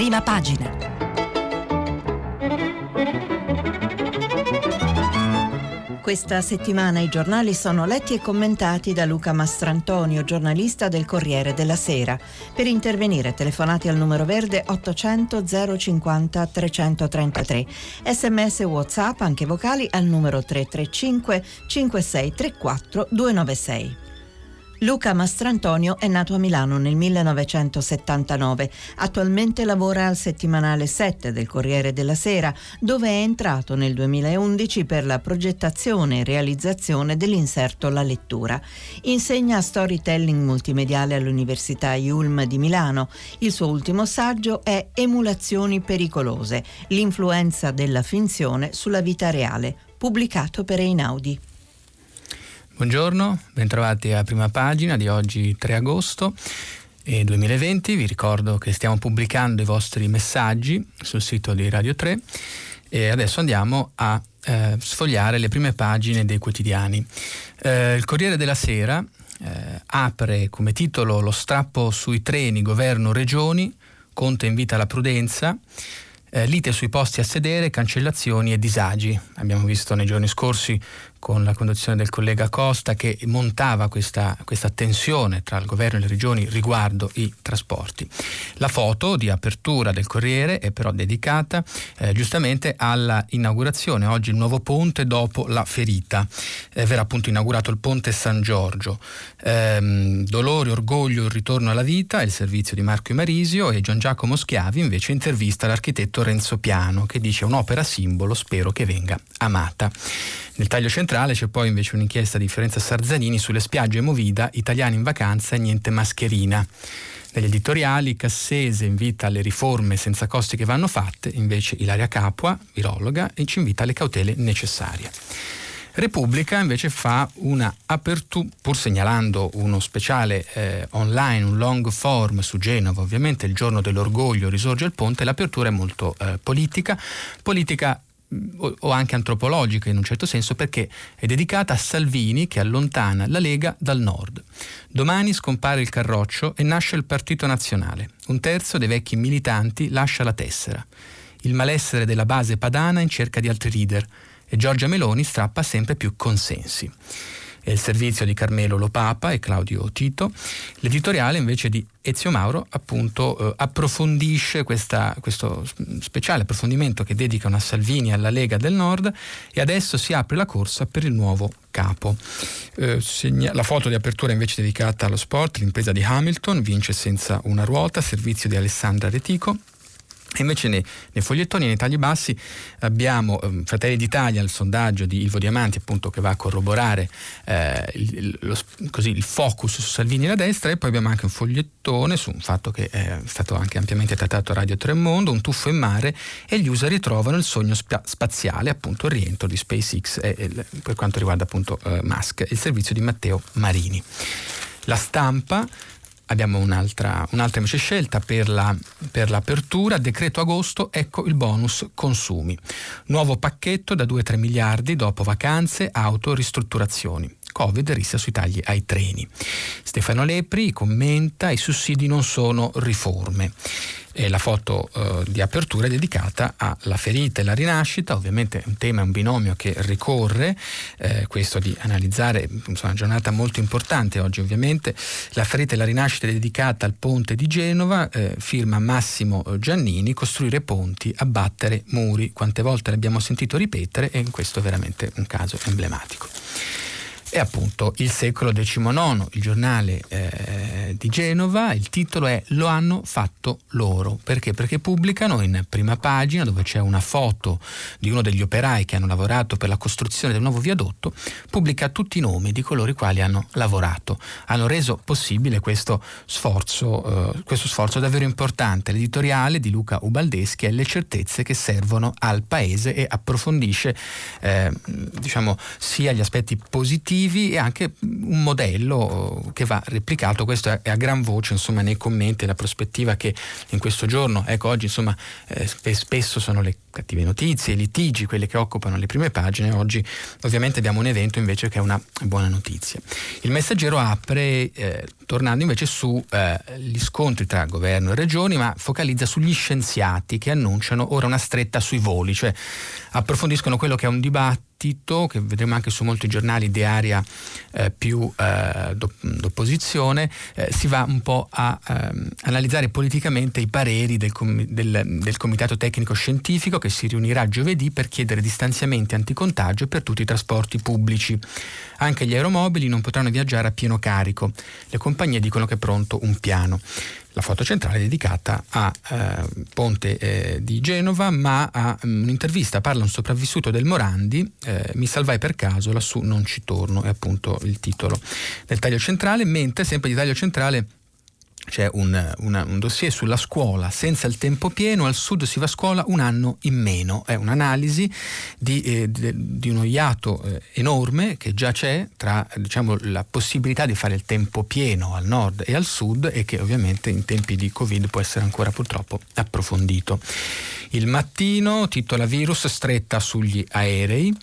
Prima pagina. Questa settimana i giornali sono letti e commentati da Luca Mastrantonio, giornalista del Corriere della Sera. Per intervenire telefonati al numero verde 800 050 333. Sms WhatsApp anche vocali al numero 335 5634 296. Luca Mastrantonio è nato a Milano nel 1979. Attualmente lavora al settimanale 7 del Corriere della Sera, dove è entrato nel 2011 per la progettazione e realizzazione dell'inserto La Lettura. Insegna storytelling multimediale all'Università Yulm di Milano. Il suo ultimo saggio è Emulazioni pericolose, l'influenza della finzione sulla vita reale, pubblicato per Einaudi. Buongiorno, bentrovati a prima pagina di oggi 3 agosto 2020. Vi ricordo che stiamo pubblicando i vostri messaggi sul sito di Radio 3 e adesso andiamo a eh, sfogliare le prime pagine dei quotidiani. Eh, il Corriere della Sera eh, apre come titolo Lo strappo sui treni, governo, regioni, Conte invita alla prudenza. Eh, lite sui posti a sedere, cancellazioni e disagi. Abbiamo visto nei giorni scorsi con la conduzione del collega Costa che montava questa, questa, tensione tra il governo e le regioni riguardo i trasporti. La foto di apertura del Corriere è però dedicata eh, giustamente alla inaugurazione, oggi il nuovo ponte dopo la ferita. Eh, verrà appunto inaugurato il ponte San Giorgio. Eh, dolore, orgoglio, il ritorno alla vita, il servizio di Marco Marisio e Gian Giacomo Schiavi invece intervista l'architetto Renzo Piano che dice un'opera simbolo, spero che venga amata. Nel taglio centrale c'è poi invece un'inchiesta di Fiorenza Sarzanini sulle spiagge Movida, italiani in vacanza e niente mascherina. Negli editoriali Cassese invita alle riforme senza costi che vanno fatte, invece Ilaria Capua, virologa, ci invita alle cautele necessarie. Repubblica invece fa una apertura, pur segnalando uno speciale eh, online, un long form su Genova, ovviamente il giorno dell'orgoglio risorge il ponte, l'apertura è molto eh, politica, politica o anche antropologica in un certo senso perché è dedicata a Salvini che allontana la Lega dal nord. Domani scompare il Carroccio e nasce il Partito Nazionale. Un terzo dei vecchi militanti lascia la tessera. Il malessere della base padana in cerca di altri leader e Giorgia Meloni strappa sempre più consensi è il servizio di Carmelo Lopapa e Claudio Tito. L'editoriale invece di Ezio Mauro appunto eh, approfondisce questa, questo speciale approfondimento che dedicano a Salvini e alla Lega del Nord e adesso si apre la corsa per il nuovo capo. Eh, segna, la foto di apertura invece dedicata allo sport, l'impresa di Hamilton vince senza una ruota, servizio di Alessandra Retico. Invece nei, nei, fogliettoni, nei tagli bassi, abbiamo eh, Fratelli d'Italia, il sondaggio di Ivo Diamanti, appunto, che va a corroborare eh, il, lo, così, il, focus su Salvini e la destra, e poi abbiamo anche un fogliettone su un fatto che è stato anche ampiamente trattato a Radio Tremondo, un tuffo in mare, e gli USA ritrovano il sogno spia- spaziale, appunto il rientro di SpaceX e, e, per quanto riguarda appunto eh, Musk, il servizio di Matteo Marini. La stampa abbiamo un'altra, un'altra invece scelta per, la, per, l'apertura, decreto agosto, ecco il bonus consumi. Nuovo pacchetto da 2-3 miliardi dopo vacanze, auto, ristrutturazioni. Covid rissa sui tagli ai treni. Stefano Lepri commenta i sussidi non sono riforme. E la foto eh, di apertura è dedicata alla ferita e alla rinascita, ovviamente è un tema, un binomio che ricorre, eh, questo di analizzare, insomma, una giornata molto importante oggi ovviamente, la ferita e la rinascita è dedicata al ponte di Genova, eh, firma Massimo Giannini, costruire ponti, abbattere muri, quante volte l'abbiamo sentito ripetere e questo è veramente un caso emblematico è appunto il secolo XIX, il giornale eh, di Genova, il titolo è Lo hanno fatto loro. Perché? Perché pubblicano in prima pagina, dove c'è una foto di uno degli operai che hanno lavorato per la costruzione del nuovo viadotto, pubblica tutti i nomi di coloro i quali hanno lavorato. Hanno reso possibile questo sforzo, eh, questo sforzo davvero importante. L'editoriale di Luca Ubaldeschi è Le certezze che servono al paese e approfondisce eh, diciamo, sia gli aspetti positivi positivi e anche un modello che va replicato, questo è a gran voce insomma nei commenti, la prospettiva che in questo giorno, ecco oggi insomma eh, spesso sono le cattive notizie, i litigi, quelle che occupano le prime pagine, oggi ovviamente abbiamo un evento invece che è una buona notizia. Il messaggero apre eh, tornando invece sugli eh, scontri tra governo e regioni, ma focalizza sugli scienziati che annunciano ora una stretta sui voli, cioè approfondiscono quello che è un dibattito che vedremo anche su molti giornali di area eh, più eh, d'opposizione, eh, si va un po' a ehm, analizzare politicamente i pareri del, com- del, del, Comitato Tecnico Scientifico che si riunirà giovedì per chiedere distanziamenti anticontagio per tutti i trasporti pubblici. Anche gli aeromobili non potranno viaggiare a pieno carico. Le compagnie dicono che è pronto un piano la foto centrale è dedicata a eh, Ponte eh, di Genova, ma a um, un'intervista parla un sopravvissuto del Morandi, eh, mi salvai per caso, lassù non ci torno, è appunto il titolo del taglio centrale, mentre sempre di taglio centrale c'è un, una, un, dossier sulla scuola senza il tempo pieno, al sud si va a scuola un anno in meno, è un'analisi di, eh, di, uno iato eh, enorme che già c'è tra diciamo, la possibilità di fare il tempo pieno al nord e al sud e che ovviamente in tempi di Covid può essere ancora purtroppo approfondito. Il mattino titola virus stretta sugli aerei.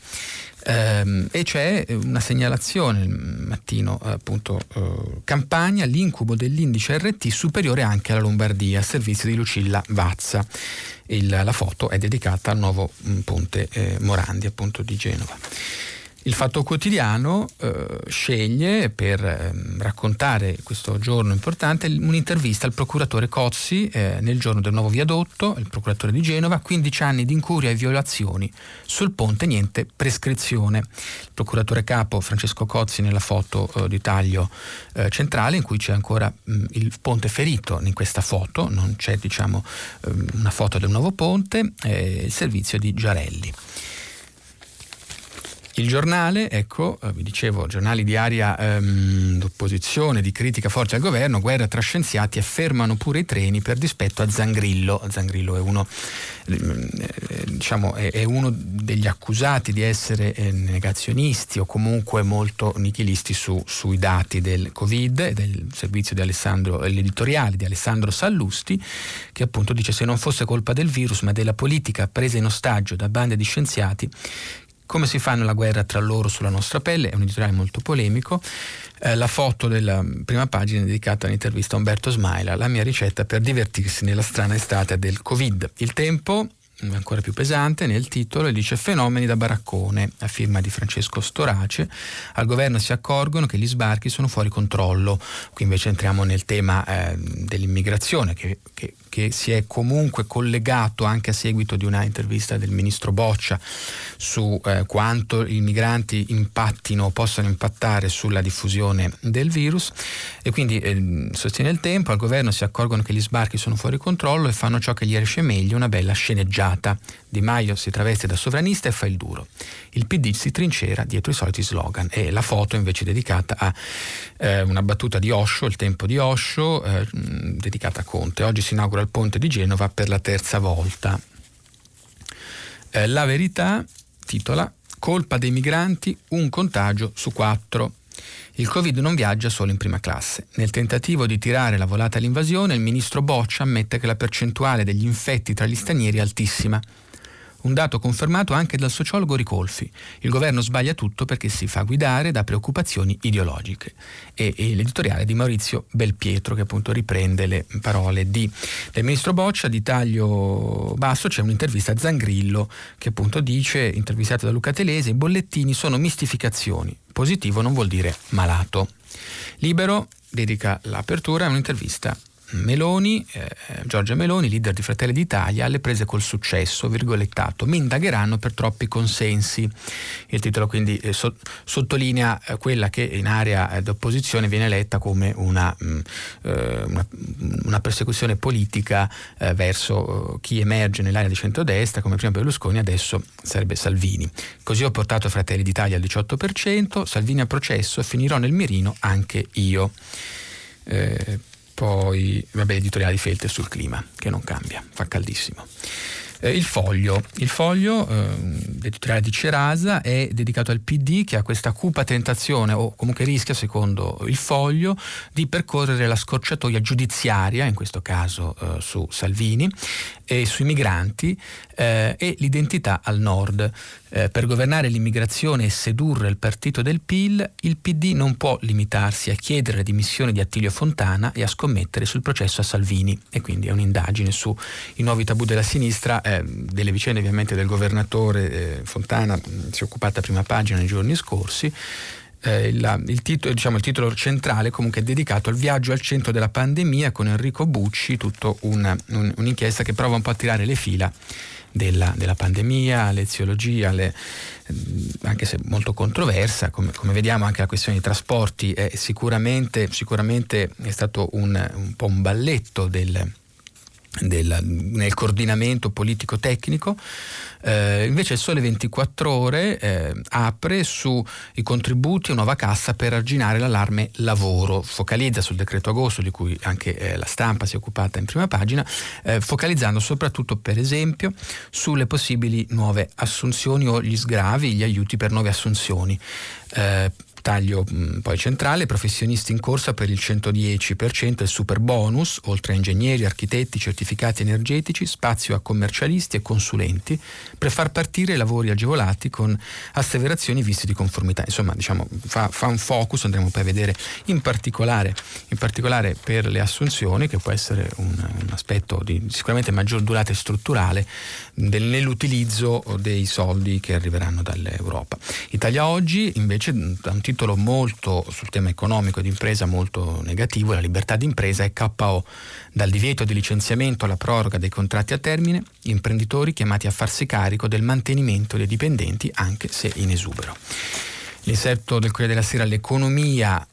Ehm, e c'è una segnalazione il mattino appunto eh, campagna l'incubo dell'indice RT superiore anche alla Lombardia servizio di Lucilla Vazza. Il, la foto è dedicata al nuovo mm, ponte eh, Morandi appunto di Genova il Fatto Quotidiano eh, sceglie per eh, raccontare questo giorno importante un'intervista al procuratore Cozzi eh, nel giorno del nuovo viadotto, il procuratore di Genova, 15 anni di incuria e violazioni sul ponte, niente prescrizione. Il procuratore capo Francesco Cozzi nella foto eh, di taglio eh, centrale in cui c'è ancora mh, il ponte ferito in questa foto, non c'è diciamo ehm, una foto del nuovo ponte, eh, il servizio di Giarelli. Il giornale, ecco, eh, vi dicevo, giornali di area ehm, d'opposizione, di critica forte al governo, guerra tra scienziati, affermano pure i treni per dispetto a Zangrillo. Zangrillo è uno, eh, diciamo, è, è uno degli accusati di essere eh, negazionisti o comunque molto nichilisti su, sui dati del Covid e del servizio di Alessandro, l'editoriale di Alessandro Sallusti, che appunto dice se non fosse colpa del virus ma della politica presa in ostaggio da bande di scienziati come si fanno la guerra tra loro sulla nostra pelle? È un editoriale molto polemico. Eh, la foto della prima pagina è dedicata all'intervista a Umberto Smaila, la mia ricetta per divertirsi nella strana estate del Covid. Il tempo ancora più pesante nel titolo e dice fenomeni da baraccone a firma di Francesco Storace. Al governo si accorgono che gli sbarchi sono fuori controllo. Qui invece entriamo nel tema eh, dell'immigrazione che, che, che, si è comunque collegato anche a seguito di una intervista del ministro Boccia su eh, quanto i migranti impattino o possano impattare sulla diffusione del virus. E quindi eh, sostiene il tempo al governo si accorgono che gli sbarchi sono fuori controllo e fanno ciò che gli riesce meglio una bella sceneggiata sbagliata. Di Maio si traveste da sovranista e fa il duro. Il PD si trincera dietro i soliti slogan e la foto invece è dedicata a eh, una battuta di Osho, il tempo di Osho, eh, dedicata a Conte. Oggi si inaugura il ponte di Genova per la terza volta. Eh, la verità titola Colpa dei migranti, un contagio su quattro. Il Covid non viaggia solo in prima classe. Nel tentativo di tirare la volata all'invasione, il ministro Boccia ammette che la percentuale degli infetti tra gli stranieri è altissima. Un dato confermato anche dal sociologo Ricolfi. Il governo sbaglia tutto perché si fa guidare da preoccupazioni ideologiche. E, e l'editoriale di Maurizio Belpietro che appunto riprende le parole di, del ministro Boccia di taglio basso. C'è un'intervista a Zangrillo che appunto dice, intervistato da Luca Telese, i bollettini sono mistificazioni. Positivo non vuol dire malato. Libero dedica l'apertura a un'intervista Meloni, eh, Giorgia Meloni, leader di Fratelli d'Italia, alle prese col successo, virgolettato, mi indagheranno per troppi consensi. Il titolo quindi eh, so, sottolinea eh, quella che in area eh, d'opposizione viene letta come una, mh, mm, eh, una, una persecuzione politica eh, verso chi emerge nell'area di centrodestra, come prima Berlusconi, adesso sarebbe Salvini. Così ho portato Fratelli d'Italia al 18%, Salvini a processo, finirò nel mirino anche io. Eh, poi, vabbè, editoriale di Felter sul clima, che non cambia, fa caldissimo. Eh, il foglio, il foglio eh, editoriale di Cerasa è dedicato al PD che ha questa cupa tentazione o comunque rischia, secondo il foglio, di percorrere la scorciatoia giudiziaria, in questo caso eh, su Salvini, e sui migranti eh, e l'identità al nord. Eh, per governare l'immigrazione e sedurre il partito del PIL, il PD non può limitarsi a chiedere le dimissioni di Attilio Fontana e a scommettere sul processo a Salvini. E quindi è un'indagine sui nuovi tabù della sinistra, eh, delle vicende ovviamente del governatore eh, Fontana, si è occupata prima pagina nei giorni scorsi. Eh, la, il, titolo, diciamo, il, titolo, centrale comunque è dedicato al viaggio al centro della pandemia con Enrico Bucci, tutta un, un, un'inchiesta che prova un po' a tirare le fila della, della pandemia, l'eziologia, le, anche se molto controversa, come, come, vediamo anche la questione dei trasporti è sicuramente, sicuramente è stato un, un po' un balletto del, del, nel coordinamento politico-tecnico, eh, invece il Sole 24 Ore eh, apre sui contributi a nuova cassa per arginare l'allarme lavoro, focalizza sul decreto agosto di cui anche eh, la stampa si è occupata in prima pagina, eh, focalizzando soprattutto per esempio sulle possibili nuove assunzioni o gli sgravi, gli aiuti per nuove assunzioni. Taglio mh, poi centrale, professionisti in corsa per il 110% e super bonus, oltre a ingegneri, architetti, certificati energetici, spazio a commercialisti e consulenti per far partire lavori agevolati con asseverazioni viste di conformità. Insomma, diciamo, fa, fa, un focus, andremo poi a vedere in particolare, in particolare per le assunzioni, che può essere un, un aspetto di sicuramente maggior durata strutturale del, nell'utilizzo dei soldi che arriveranno dall'Europa. Italia oggi invece da un titolo molto sul tema economico di impresa molto negativo, la libertà di impresa è KO, dal divieto di licenziamento alla proroga dei contratti a termine, imprenditori chiamati a farsi carico del mantenimento dei dipendenti anche se in esubero. L'inserto del Corriere della Sera l'economia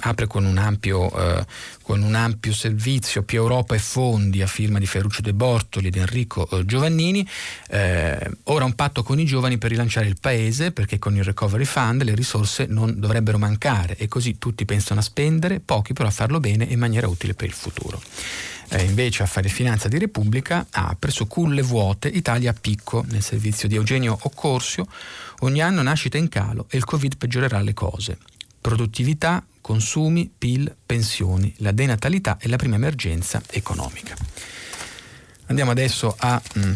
apre con un, ampio, eh, con un, ampio, servizio più Europa e fondi a firma di Ferruccio De Bortoli ed Enrico eh, Giovannini. Eh, ora un patto con i giovani per rilanciare il paese perché con il Recovery Fund le risorse non dovrebbero mancare e così tutti pensano a spendere, pochi però a farlo bene e in maniera utile per il futuro. Eh, invece Affari e Finanza di Repubblica apre su culle vuote Italia a picco nel servizio di Eugenio Occorsio. Ogni anno nascita in calo e il Covid peggiorerà le cose. Produttività, consumi, PIL, pensioni, la denatalità e la prima emergenza economica. Andiamo adesso a mh, mm,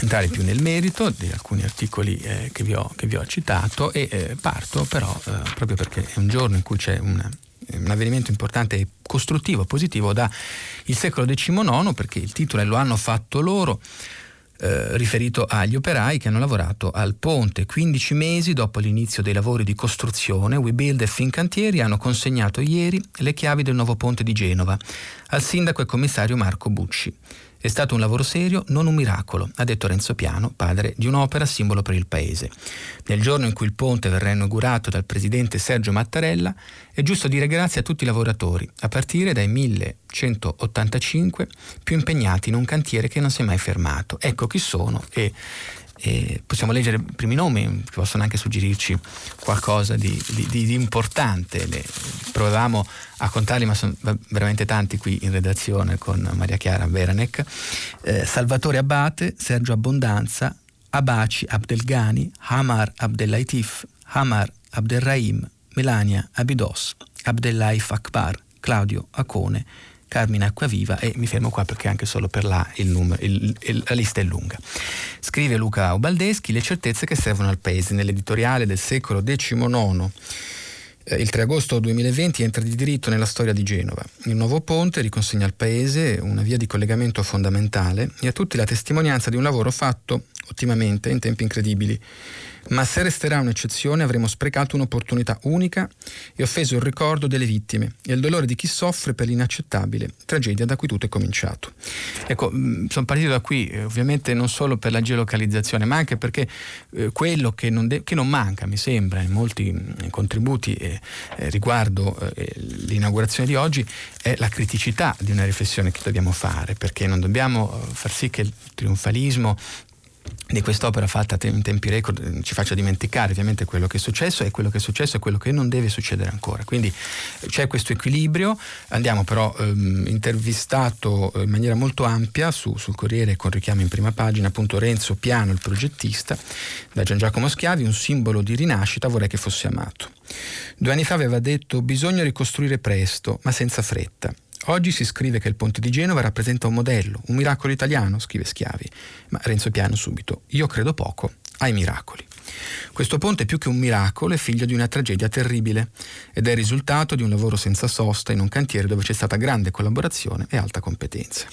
entrare più nel merito di alcuni articoli eh, che, vi ho, che, vi ho, citato e eh, parto però eh, proprio perché è un giorno in cui c'è una un avvenimento importante e costruttivo, positivo da il secolo XIX, perché il titolo è Lo hanno fatto loro, eh, riferito agli operai che hanno lavorato al ponte. 15 mesi dopo l'inizio dei lavori di costruzione, WeBuild e Fincantieri hanno consegnato ieri le chiavi del nuovo ponte di Genova al sindaco e commissario Marco Bucci. È stato un lavoro serio, non un miracolo, ha detto Renzo Piano, padre di un'opera simbolo per il paese. Nel giorno in cui il ponte verrà inaugurato dal presidente Sergio Mattarella, è giusto dire grazie a tutti i lavoratori, a partire dai 1185 più impegnati in un cantiere che non si è mai fermato. Ecco chi sono e e possiamo leggere i primi nomi che possono anche suggerirci qualcosa di, di, di importante. Le, provavamo a contarli, ma sono veramente tanti qui in redazione con Maria Chiara Beranec. Eh, Salvatore Abate, Sergio Abbondanza, Abaci Abdelgani, Hamar Abdellaitif, Hamar Abdelrahim, Melania Abidos, Abdellaif Akbar, Claudio Acone, Carmine Acquaviva e mi fermo qua perché anche solo per là il numero, il, il, la lista è lunga. Scrive Luca Ubaldeschi le certezze che servono al paese nell'editoriale del secolo XIX. Eh, il 3 agosto 2020 entra di diritto nella storia di Genova. Il nuovo ponte riconsegna al paese una via di collegamento fondamentale e a tutti la testimonianza di un lavoro fatto ottimamente in tempi incredibili ma se resterà un'eccezione avremo sprecato un'opportunità unica e offeso il ricordo delle vittime e il dolore di chi soffre per l'inaccettabile tragedia da cui tutto è cominciato. Ecco, mm, sono partito da qui eh, ovviamente non solo per la geolocalizzazione, ma anche perché eh, quello che non, de- che non, manca, mi sembra, in molti mm, contributi eh, eh, riguardo eh, l'inaugurazione di oggi è la criticità di una riflessione che dobbiamo fare, perché non dobbiamo eh, far sì che il trionfalismo di quest'opera fatta in tempi record eh, ci faccia dimenticare ovviamente quello che è successo e quello che è successo e quello che non deve succedere ancora. Quindi eh, c'è questo equilibrio, andiamo però ehm, intervistato eh, in maniera molto ampia su, sul Corriere con richiamo in prima pagina appunto Renzo Piano, il progettista, da Gian Giacomo Schiavi, un simbolo di rinascita, vorrei che fosse amato. Due anni fa aveva detto bisogna ricostruire presto, ma senza fretta. Oggi si scrive che il ponte di Genova rappresenta un modello, un miracolo italiano, scrive Schiavi, ma Renzo Piano subito, io credo poco ai miracoli. Questo ponte più che un miracolo è figlio di una tragedia terribile ed è il risultato di un lavoro senza sosta in un cantiere dove c'è stata grande collaborazione e alta competenza.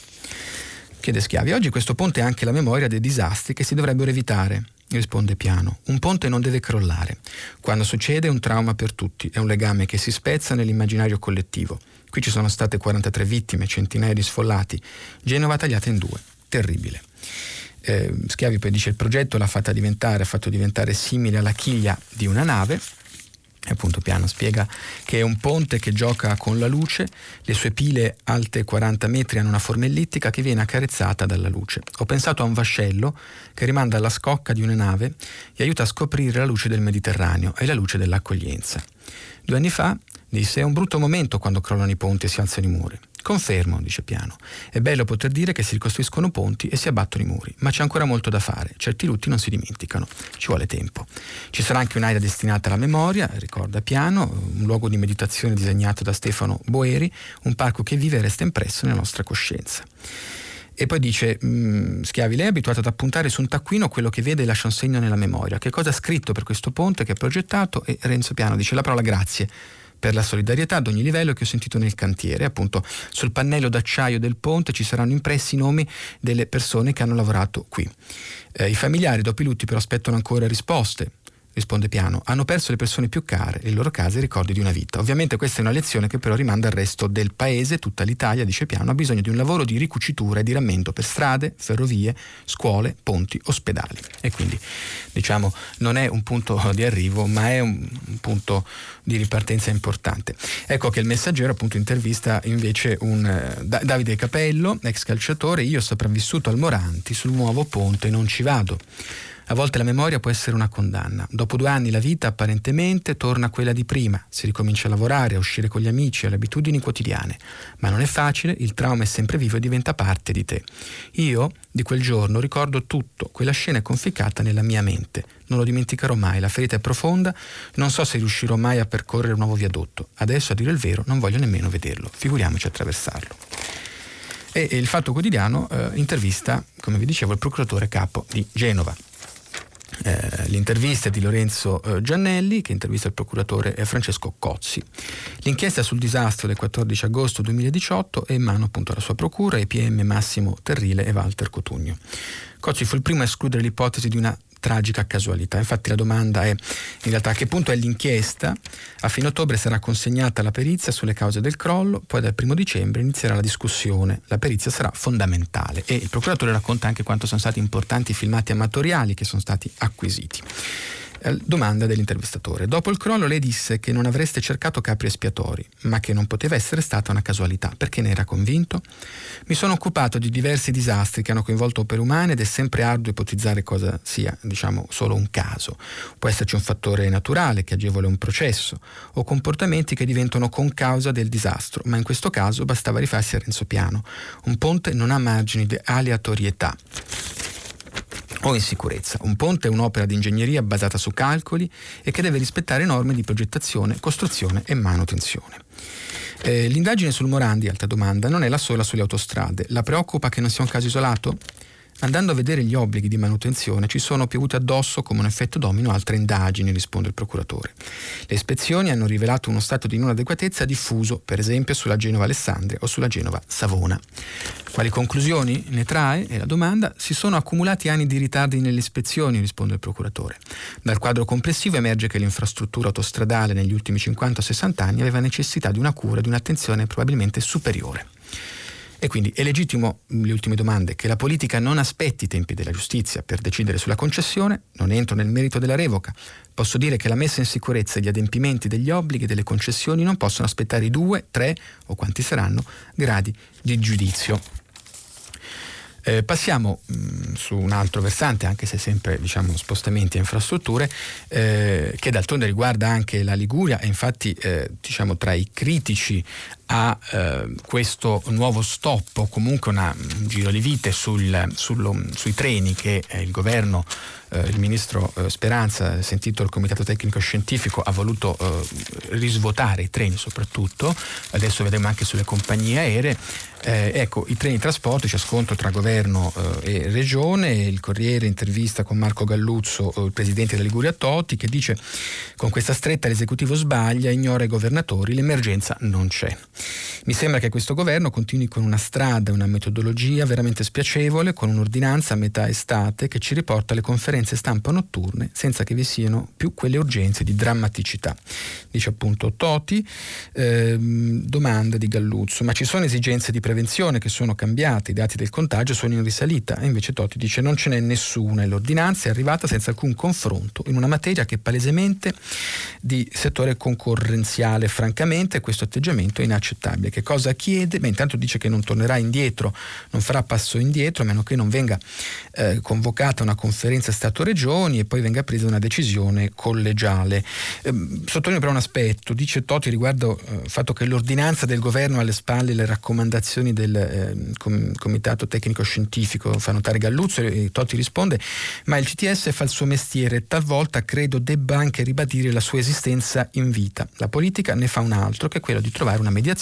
Chiede Schiavi, oggi questo ponte è anche la memoria dei disastri che si dovrebbero evitare. Risponde Piano, un ponte non deve crollare. Quando succede è un trauma per tutti, è un legame che si spezza nell'immaginario collettivo. Qui ci sono state 43 vittime, centinaia di sfollati, Genova tagliata in due. Terribile. Eh, Schiavi poi dice il progetto l'ha fatta diventare, ha fatto diventare simile alla chiglia di una nave, e appunto Piano spiega che è un ponte che gioca con la luce, le sue pile alte 40 metri hanno una forma ellittica che viene accarezzata dalla luce. Ho pensato a un vascello che rimanda alla scocca di una nave e aiuta a scoprire la luce del Mediterraneo e la luce dell'accoglienza. Due anni fa Disse, è un brutto momento quando crollano i ponti e si alzano i muri. Confermo, dice Piano. È bello poter dire che si ricostruiscono ponti e si abbattono i muri, ma c'è ancora molto da fare. Certi lutti non si dimenticano, ci vuole tempo. Ci sarà anche un'area destinata alla memoria, ricorda Piano, un luogo di meditazione disegnato da Stefano Boeri, un parco che vive e resta impresso nella nostra coscienza. E poi dice, mm, Schiavi, lei è abituato ad appuntare su un taccuino quello che vede e lascia un segno nella memoria. Che cosa ha scritto per questo ponte che ha progettato? E Renzo Piano dice la parola grazie per la solidarietà ad ogni livello che ho sentito nel cantiere. Appunto, sul pannello d'acciaio del ponte ci saranno impressi i nomi delle persone che hanno lavorato qui. Eh, I familiari dopo i lutti però aspettano ancora risposte risponde Piano, hanno perso le persone più care, le loro case i ricordi di una vita. Ovviamente questa è una lezione che però rimanda al resto del paese, tutta l'Italia, dice Piano, ha bisogno di un lavoro di ricucitura e di rammendo per strade, ferrovie, scuole, ponti, ospedali. E quindi diciamo non è un punto di arrivo, ma è un, un punto di ripartenza importante. Ecco che il messaggero appunto intervista invece un eh, Davide Capello, ex calciatore, io sopravvissuto al Moranti sul nuovo ponte non ci vado. A volte la memoria può essere una condanna. Dopo due anni la vita apparentemente torna a quella di prima, si ricomincia a lavorare, a uscire con gli amici, alle abitudini quotidiane. Ma non è facile, il trauma è sempre vivo e diventa parte di te. Io, di quel giorno, ricordo tutto, quella scena è conficcata nella mia mente. Non lo dimenticherò mai, la ferita è profonda, non so se riuscirò mai a percorrere un nuovo viadotto. Adesso, a dire il vero, non voglio nemmeno vederlo, figuriamoci attraversarlo. E il Fatto Quotidiano eh, intervista, come vi dicevo, il procuratore capo di Genova eh, l'intervista di Lorenzo eh, Giannelli che intervista il procuratore eh, Francesco Cozzi. L'inchiesta sul disastro del 14 agosto 2018 è in mano appunto alla sua procura, i PM Massimo Terrile e Walter Cotugno. Cozzi fu il primo a escludere l'ipotesi di una tragica casualità. Infatti la domanda è in realtà a che punto è l'inchiesta? A fine ottobre sarà consegnata la perizia sulle cause del crollo, poi dal primo dicembre inizierà la discussione. La perizia sarà fondamentale e il procuratore racconta anche quanto sono stati importanti i filmati amatoriali che sono stati acquisiti. Eh, domanda dell'intervistatore. Dopo il crollo lei disse che non avreste cercato capri espiatori, ma che non poteva essere stata una casualità. Perché ne era convinto? Mi sono occupato di diversi disastri che hanno coinvolto opere umane ed è sempre arduo ipotizzare cosa sia, diciamo, solo un caso. Può esserci un fattore naturale che agevola un processo o comportamenti che diventano con causa del disastro, ma in questo caso bastava rifarsi a Renzo Piano. Un ponte non ha margini di aleatorietà o in sicurezza. Un ponte è un'opera di ingegneria basata su calcoli e che deve rispettare norme di progettazione, costruzione e manutenzione. Eh, l'indagine sul Morandi, alta domanda, non è la sola sulle autostrade. La preoccupa che non sia un caso isolato? Andando a vedere gli obblighi di manutenzione ci sono piovute addosso come un effetto domino altre indagini, risponde il procuratore. Le ispezioni hanno rivelato uno stato di non adeguatezza diffuso, per esempio sulla Genova Alessandria o sulla Genova Savona. Quali conclusioni ne trae? È la domanda. Si sono accumulati anni di ritardi nelle ispezioni, risponde il procuratore. Dal quadro complessivo emerge che l'infrastruttura autostradale negli ultimi 50-60 anni aveva necessità di una cura e di un'attenzione probabilmente superiore. E quindi è legittimo, le ultime domande, che la politica non aspetti i tempi della giustizia per decidere sulla concessione, non entro nel merito della revoca. Posso dire che la messa in sicurezza e gli adempimenti degli obblighi delle concessioni non possono aspettare i due, tre o quanti saranno gradi di giudizio. Eh, passiamo mh, mm, su un altro versante, anche se sempre diciamo, spostamenti e infrastrutture, eh, che d'altronde riguarda anche la Liguria e infatti eh, diciamo, tra i critici a eh, questo nuovo stop o comunque una, un giro di vite sul, sullo, sui treni che il governo eh, il ministro eh, Speranza, sentito il comitato tecnico scientifico, ha voluto eh, risvuotare i treni soprattutto, adesso vedremo anche sulle compagnie aeree. Eh, ecco, i treni di trasporto, c'è scontro tra governo eh, e regione, il Corriere intervista con Marco Galluzzo, eh, il presidente della Liguria Totti, che dice con questa stretta l'esecutivo sbaglia, ignora i governatori, l'emergenza non c'è. Mi sembra che questo governo continui con una strada, una metodologia veramente spiacevole, con un'ordinanza a metà estate che ci riporta alle conferenze stampa notturne senza che vi siano più quelle urgenze di drammaticità. Dice appunto Totti, ehm, domanda di Galluzzo, ma ci sono esigenze di prevenzione che sono cambiate, i dati del contagio sono in risalita e invece Totti dice non ce n'è nessuna e l'ordinanza è arrivata senza alcun confronto in una materia che è palesemente di settore concorrenziale. Francamente questo atteggiamento è inaccettabile. Che cosa chiede? Beh, intanto dice che non tornerà indietro, non farà passo indietro a meno che non venga eh, convocata una conferenza Stato-Regioni e poi venga presa una decisione collegiale. Eh, sottolineo però un aspetto, dice Totti riguardo eh, il fatto che l'ordinanza del governo ha alle spalle le raccomandazioni del eh, com- Comitato Tecnico Scientifico, fa notare Galluzzo e Totti risponde, ma il CTS fa il suo mestiere talvolta credo debba anche ribadire la sua esistenza in vita. La politica ne fa un altro, che è quello di trovare una mediazione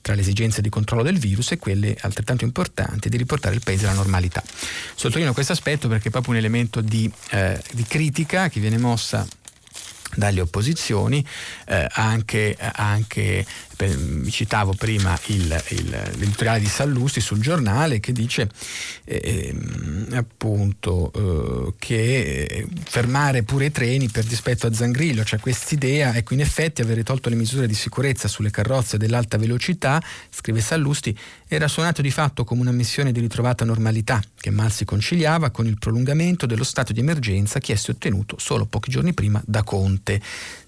tra le esigenze di controllo del virus e quelle altrettanto importanti di riportare il paese alla normalità. Sottolineo questo aspetto perché è proprio un elemento di, eh, di critica che viene mossa dalle opposizioni, eh, anche, anche citavo prima il, il, l'editoriale di Sallusti sul giornale che dice eh, appunto eh, che fermare pure i treni per dispetto a Zangrillo, cioè quest'idea, ecco in effetti avere tolto le misure di sicurezza sulle carrozze dell'alta velocità, scrive Sallusti, era suonato di fatto come una missione di ritrovata normalità che mal si conciliava con il prolungamento dello stato di emergenza chiesto e ottenuto solo pochi giorni prima da Conte.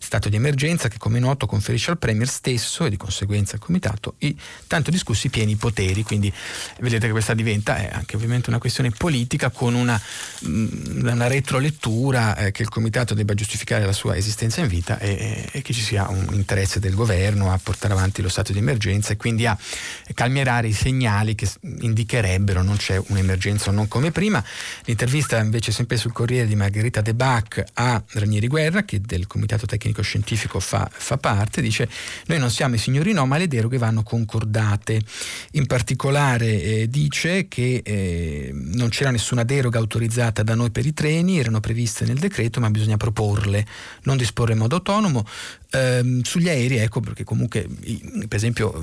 Stato di emergenza che come noto conferisce al Premier stesso e di conseguenza al Comitato i tanto discussi pieni poteri, quindi vedete che questa diventa è anche ovviamente una questione politica con una, mm, una retrolettura eh, che il Comitato debba giustificare la sua esistenza in vita e, e, che ci sia un interesse del governo a portare avanti lo stato di emergenza e quindi a calmierare i segnali che indicherebbero non c'è un'emergenza o non come prima. L'intervista invece sempre sul Corriere di Margherita De Bac a Ranieri Guerra che del Comitato Tecnico Scientifico fa, fa parte, dice noi non siamo i signori no ma le deroghe vanno concordate. In particolare eh, dice che eh, non c'era nessuna deroga autorizzata da noi per i treni, erano previste nel decreto ma bisogna proporle, non disporre in modo autonomo, Ehm, sugli aerei, ecco, perché comunque, per esempio,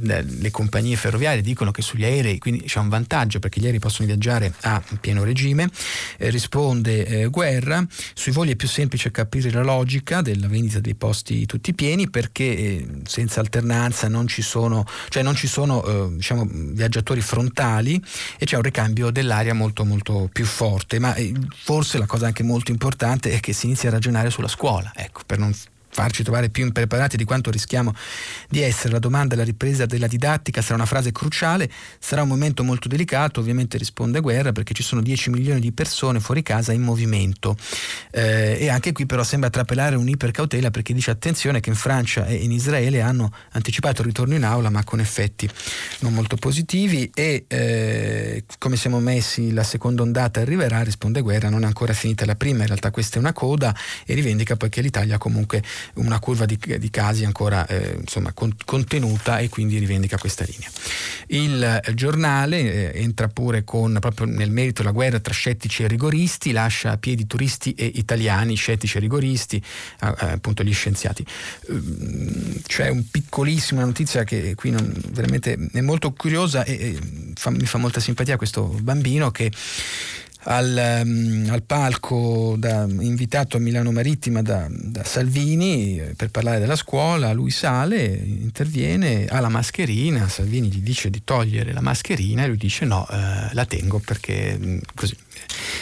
le compagnie ferroviarie dicono che sugli aerei quindi c'è un vantaggio perché gli aerei possono viaggiare a pieno regime. Eh, risponde eh, Guerra, sui voli è più semplice capire la logica della vendita dei posti tutti pieni perché eh, senza alternanza non ci sono, cioè non ci sono eh, diciamo, viaggiatori frontali e c'è un ricambio dell'aria molto molto più forte. Ma eh, forse la cosa anche molto importante è che si inizia a ragionare sulla scuola, ecco, per non farci trovare più impreparati di quanto rischiamo di essere. La domanda e la ripresa della didattica sarà una frase cruciale, sarà un momento molto delicato, ovviamente risponde Guerra perché ci sono 10 milioni di persone fuori casa in movimento eh, e anche qui però sembra trapelare un'ipercautela perché dice attenzione che in Francia e in Israele hanno anticipato il ritorno in aula ma con effetti non molto positivi e eh, come siamo messi la seconda ondata arriverà, risponde Guerra, non è ancora finita la prima, in realtà questa è una coda e rivendica poi che l'Italia comunque una curva di, di casi ancora eh, insomma, con, contenuta e quindi rivendica questa linea. Il eh, giornale eh, entra pure con proprio nel merito la guerra tra scettici e rigoristi, lascia a piedi turisti e italiani, scettici e rigoristi, appunto gli scienziati. Ehm, c'è un piccolissima notizia che qui non, veramente è molto curiosa e, e fa, mi fa molta simpatia questo bambino che al, um, al palco da, invitato a Milano Marittima da, da, Salvini eh, per parlare della scuola, lui sale, interviene, ha la mascherina, Salvini gli dice di togliere la mascherina e lui dice no, eh, la tengo perché mm, così.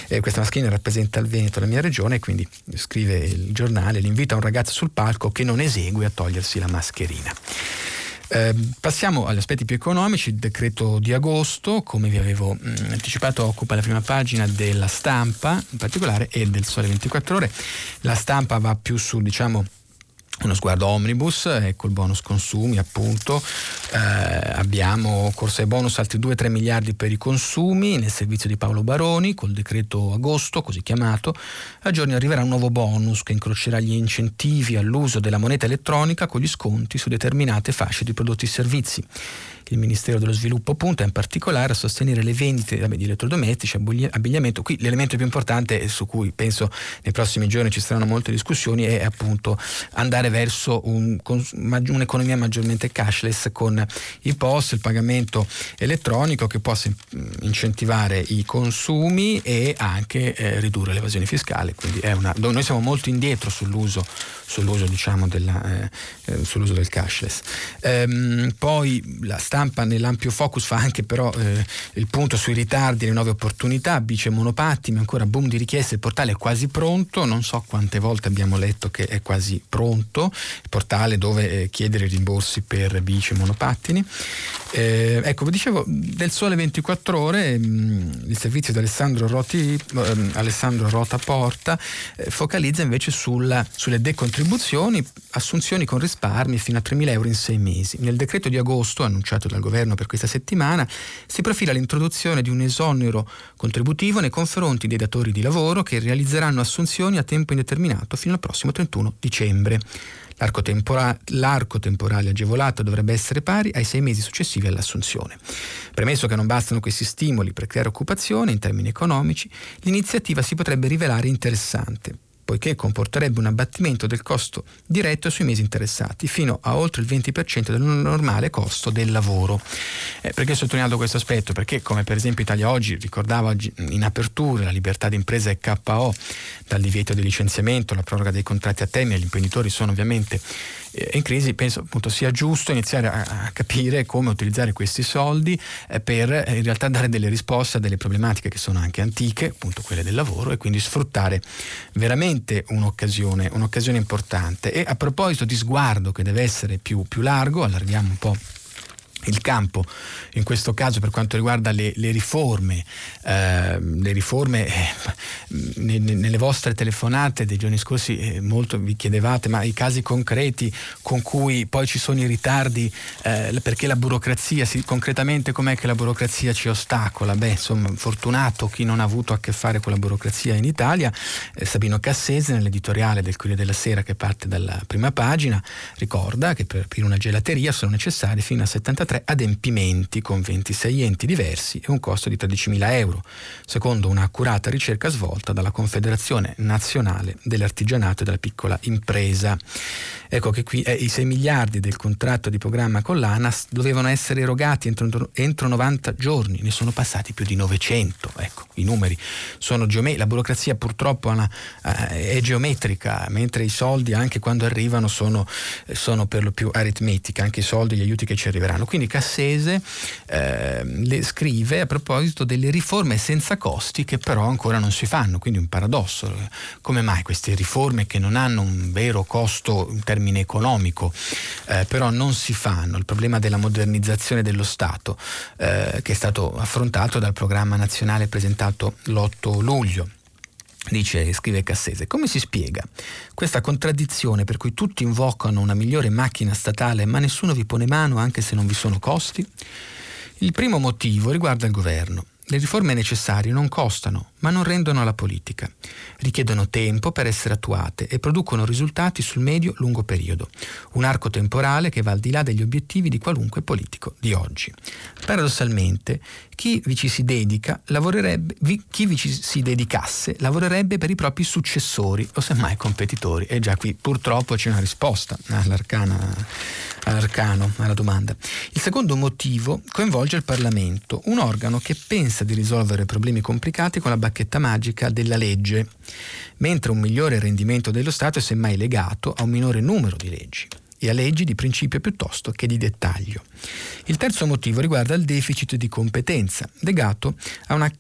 Eh, questa mascherina rappresenta il Veneto, la mia regione, quindi scrive il giornale, l'invita un ragazzo sul palco che non esegue a togliersi la mascherina. Eh, passiamo agli aspetti più economici, il decreto di agosto, come vi avevo mh, mm, anticipato, occupa la prima pagina della stampa in particolare e del Sole 24 ore. La stampa va più su, diciamo, uno sguardo omnibus, ecco il bonus consumi appunto, eh, abbiamo corsa ai bonus altri 2-3 miliardi per i consumi nel servizio di Paolo Baroni col decreto agosto così chiamato, a giorni arriverà un nuovo bonus che incrocerà gli incentivi all'uso della moneta elettronica con gli sconti su determinate fasce di prodotti e servizi il Ministero dello Sviluppo punta in particolare a sostenere le vendite di elettrodomestici, abbigliamento. Qui l'elemento più importante su cui penso nei prossimi giorni ci saranno molte discussioni è appunto andare verso un, un'economia maggiormente cashless con i POS, il pagamento elettronico che possa incentivare i consumi e anche eh, ridurre l'evasione fiscale. Quindi una, noi siamo molto indietro sull'uso, sull'uso, diciamo, della, eh, eh, sull'uso del cashless. Ehm, poi la stampa stampa nell'ampio focus fa anche però eh, il punto sui ritardi, le nuove opportunità, bici e monopattini, ancora boom di richieste, il portale è quasi pronto, non so quante volte abbiamo letto che è quasi pronto, il portale dove eh, chiedere rimborsi per bici e monopattini. Eh, ecco, dicevo, del Sole 24 Ore, mh, mm, il servizio di Alessandro, Roti, eh, Alessandro Rota Porta eh, focalizza invece sulla, sulle decontribuzioni, assunzioni con risparmi fino a 3.000 euro in sei mesi. Nel decreto di agosto annunciato dal governo per questa settimana, si profila l'introduzione di un esonero contributivo nei confronti dei datori di lavoro che realizzeranno assunzioni a tempo indeterminato fino al prossimo 31 dicembre. L'arco, tempora- l'arco, temporale agevolato dovrebbe essere pari ai sei mesi successivi all'assunzione. Premesso che non bastano questi stimoli per creare occupazione in termini economici, l'iniziativa si potrebbe rivelare interessante poiché comporterebbe un abbattimento del costo diretto sui mesi interessati, fino a oltre il 20% del normale costo del lavoro. Eh, perché ho sottolineato questo aspetto? Perché come per esempio Italia Oggi ricordava in apertura la libertà d'impresa e KO dal divieto di licenziamento, la proroga dei contratti a termine, gli imprenditori sono ovviamente in crisi penso appunto sia giusto iniziare a, a capire come utilizzare questi soldi eh, per eh, in realtà dare delle risposte a delle problematiche che sono anche antiche, appunto quelle del lavoro e quindi sfruttare veramente un'occasione, un'occasione importante. E a proposito di sguardo che deve essere più, più largo, allarghiamo un po' il campo, in questo caso per quanto riguarda le, le riforme, eh, le riforme eh, nelle vostre telefonate dei giorni scorsi eh, molto vi chiedevate ma i casi concreti con cui poi ci sono i ritardi eh, perché la burocrazia, si, concretamente com'è che la burocrazia ci ostacola? Beh insomma fortunato chi non ha avuto a che fare con la burocrazia in Italia, eh, Sabino Cassese nell'editoriale del Corriere della Sera che parte dalla prima pagina ricorda che per aprire una gelateria sono necessari fino a 73 tre adempimenti con 26 enti diversi e un costo di 13.000 euro, secondo un'accurata ricerca svolta dalla Confederazione Nazionale dell'Artigianato e della Piccola Impresa. Ecco che qui eh, i 6 miliardi del contratto di programma con l'ANAS dovevano essere erogati entro, entro 90 giorni, ne sono passati più di 900. Ecco, i numeri sono geometrici, la burocrazia purtroppo una, eh, è geometrica, mentre i soldi anche quando arrivano sono, sono per lo più aritmetica, anche i soldi, gli aiuti che ci arriveranno. Quindi Cassese eh, le scrive a proposito delle riforme senza costi che però ancora non si fanno, quindi un paradosso. Come mai queste riforme che non hanno un vero costo in termine economico eh, però non si fanno? Il problema della modernizzazione dello Stato eh, che è stato affrontato dal programma nazionale presentato l'8 luglio dice, scrive Cassese, come si spiega questa contraddizione per cui tutti invocano una migliore macchina statale ma nessuno vi pone mano anche se non vi sono costi? Il primo motivo riguarda il governo. Le riforme necessarie non costano, ma non rendono la politica. Richiedono tempo per essere attuate e producono risultati sul medio-lungo periodo, un arco temporale che va al di là degli obiettivi di qualunque politico di oggi. Paradossalmente, chi vi ci si dedica lavorerebbe, chi vi ci si dedicasse lavorerebbe per i propri successori o semmai competitori. E già qui purtroppo c'è una risposta all'arcano, alla domanda. Il secondo motivo coinvolge il Parlamento, un organo che pensa di risolvere problemi complicati con la bacchetta magica della legge, mentre un migliore rendimento dello Stato è semmai legato a un minore numero di leggi e a leggi di principio piuttosto che di dettaglio. Il terzo motivo riguarda il deficit di competenza, legato a una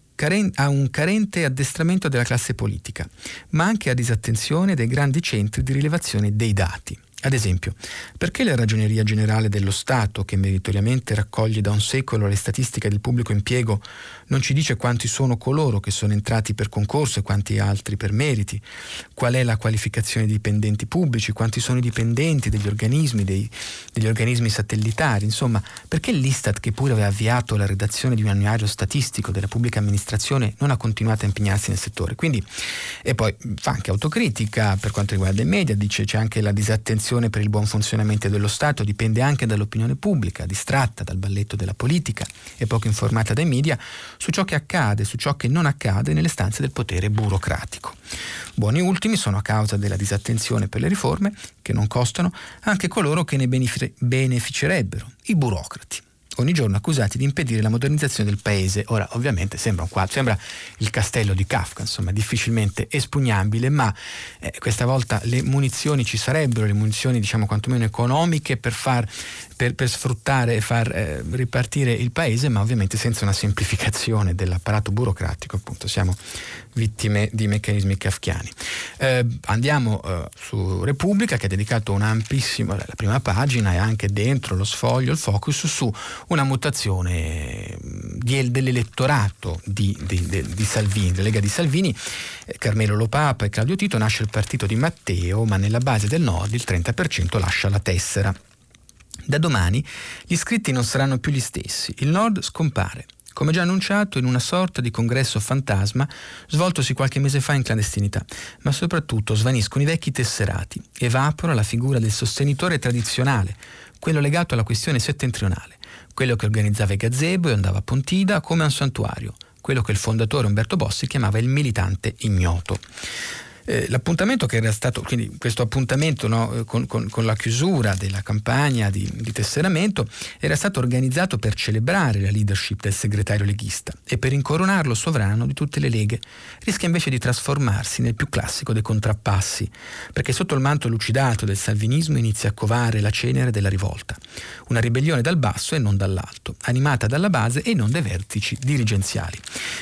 a un carente addestramento della classe politica, ma anche a disattenzione dei grandi centri di rilevazione dei dati. Ad esempio, perché la Ragioneria Generale dello Stato, che meritoriamente raccoglie da un secolo le statistiche del pubblico impiego, non ci dice quanti sono coloro che sono entrati per concorso e quanti altri per meriti? Qual è la qualificazione dei dipendenti pubblici? Quanti sono i dipendenti degli organismi, dei, degli organismi satellitari? Insomma, perché l'Istat, che pure aveva avviato la redazione di un annuario statistico della pubblica amministrazione, non ha continuato a impegnarsi nel settore? Quindi, e poi fa anche autocritica per quanto riguarda i media, dice c'è anche la disattenzione per il buon funzionamento dello Stato dipende anche dall'opinione pubblica, distratta dal balletto della politica e poco informata dai media su ciò che accade, su ciò che non accade nelle stanze del potere burocratico. Buoni ultimi sono a causa della disattenzione per le riforme, che non costano, anche coloro che ne beneficerebbero, i burocrati ogni giorno accusati di impedire la modernizzazione del paese. Ora, ovviamente sembra quadro, sembra il castello di Kafka, insomma, difficilmente espugnabile, ma eh, questa volta le munizioni ci sarebbero, le munizioni diciamo quantomeno economiche per far per, per sfruttare e far eh, ripartire il paese, ma ovviamente senza una semplificazione dell'apparato burocratico, appunto siamo vittime di meccanismi kafkiani. Eh, andiamo eh, su Repubblica che ha dedicato un'ampissima, la prima pagina e anche dentro lo sfoglio, il focus su una mutazione di, dell'elettorato di, di, di, Salvini, della Lega di Salvini, eh, Carmelo Lopapa e Claudio Tito nasce il partito di Matteo, ma nella base del nord il 30% lascia la tessera. Da domani gli iscritti non saranno più gli stessi, il Nord scompare, come già annunciato in una sorta di congresso fantasma svoltosi qualche mese fa in clandestinità, ma soprattutto svaniscono i vecchi tesserati, evapora la figura del sostenitore tradizionale, quello legato alla questione settentrionale, quello che organizzava i gazebo e andava a Pontida come a un santuario, quello che il fondatore Umberto Bossi chiamava il militante ignoto. Eh, l'appuntamento che era stato, quindi questo appuntamento no, eh, con, con, con, la chiusura della campagna di, di, tesseramento era stato organizzato per celebrare la leadership del segretario leghista e per incoronarlo sovrano di tutte le leghe. Rischia invece di trasformarsi nel più classico dei contrappassi, perché sotto il manto lucidato del salvinismo inizia a covare la cenere della rivolta. Una ribellione dal basso e non dall'alto, animata dalla base e non dai vertici dirigenziali.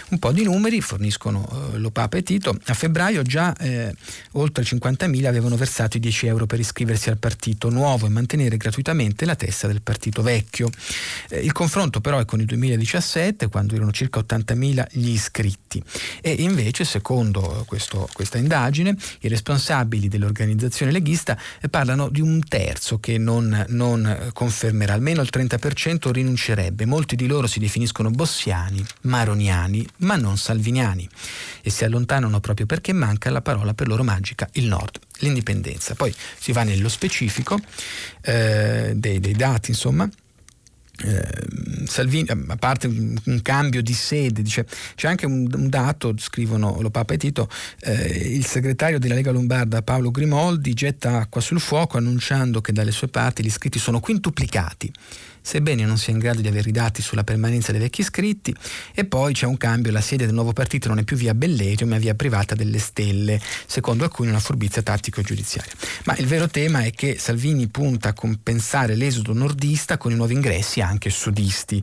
Un po' di numeri forniscono eh, Lopapa e Tito. A febbraio già eh, eh, oltre 50.000 avevano versato i 10 euro per iscriversi al partito nuovo e mantenere gratuitamente la testa del partito vecchio. Eh, il confronto però è con il 2017, quando erano circa 80.000 gli iscritti. E invece, secondo questo, questa indagine, i responsabili dell'organizzazione leghista eh, parlano di un terzo che non, non confermerà, almeno il 30% rinuncerebbe. Molti di loro si definiscono bossiani, maroniani, ma non salviniani e si allontanano proprio perché manca la parola per loro magica, il nord, l'indipendenza. Poi si va nello specifico eh, dei, dei dati, insomma. Eh, Salvini, a parte un, un, cambio di sede, dice, c'è anche un, un dato, scrivono lo Papa e Tito, eh, il segretario della Lega Lombarda Paolo Grimoldi getta acqua sul fuoco annunciando che dalle sue parti gli iscritti sono quintuplicati sebbene non sia in grado di avere i dati sulla permanenza dei vecchi iscritti, e poi c'è un cambio, la sede del nuovo partito non è più via Bellegio, ma via privata delle Stelle, secondo alcuni una furbizia tattico-giudiziaria. Ma il vero tema è che Salvini punta a compensare l'esodo nordista con i nuovi ingressi anche sudisti,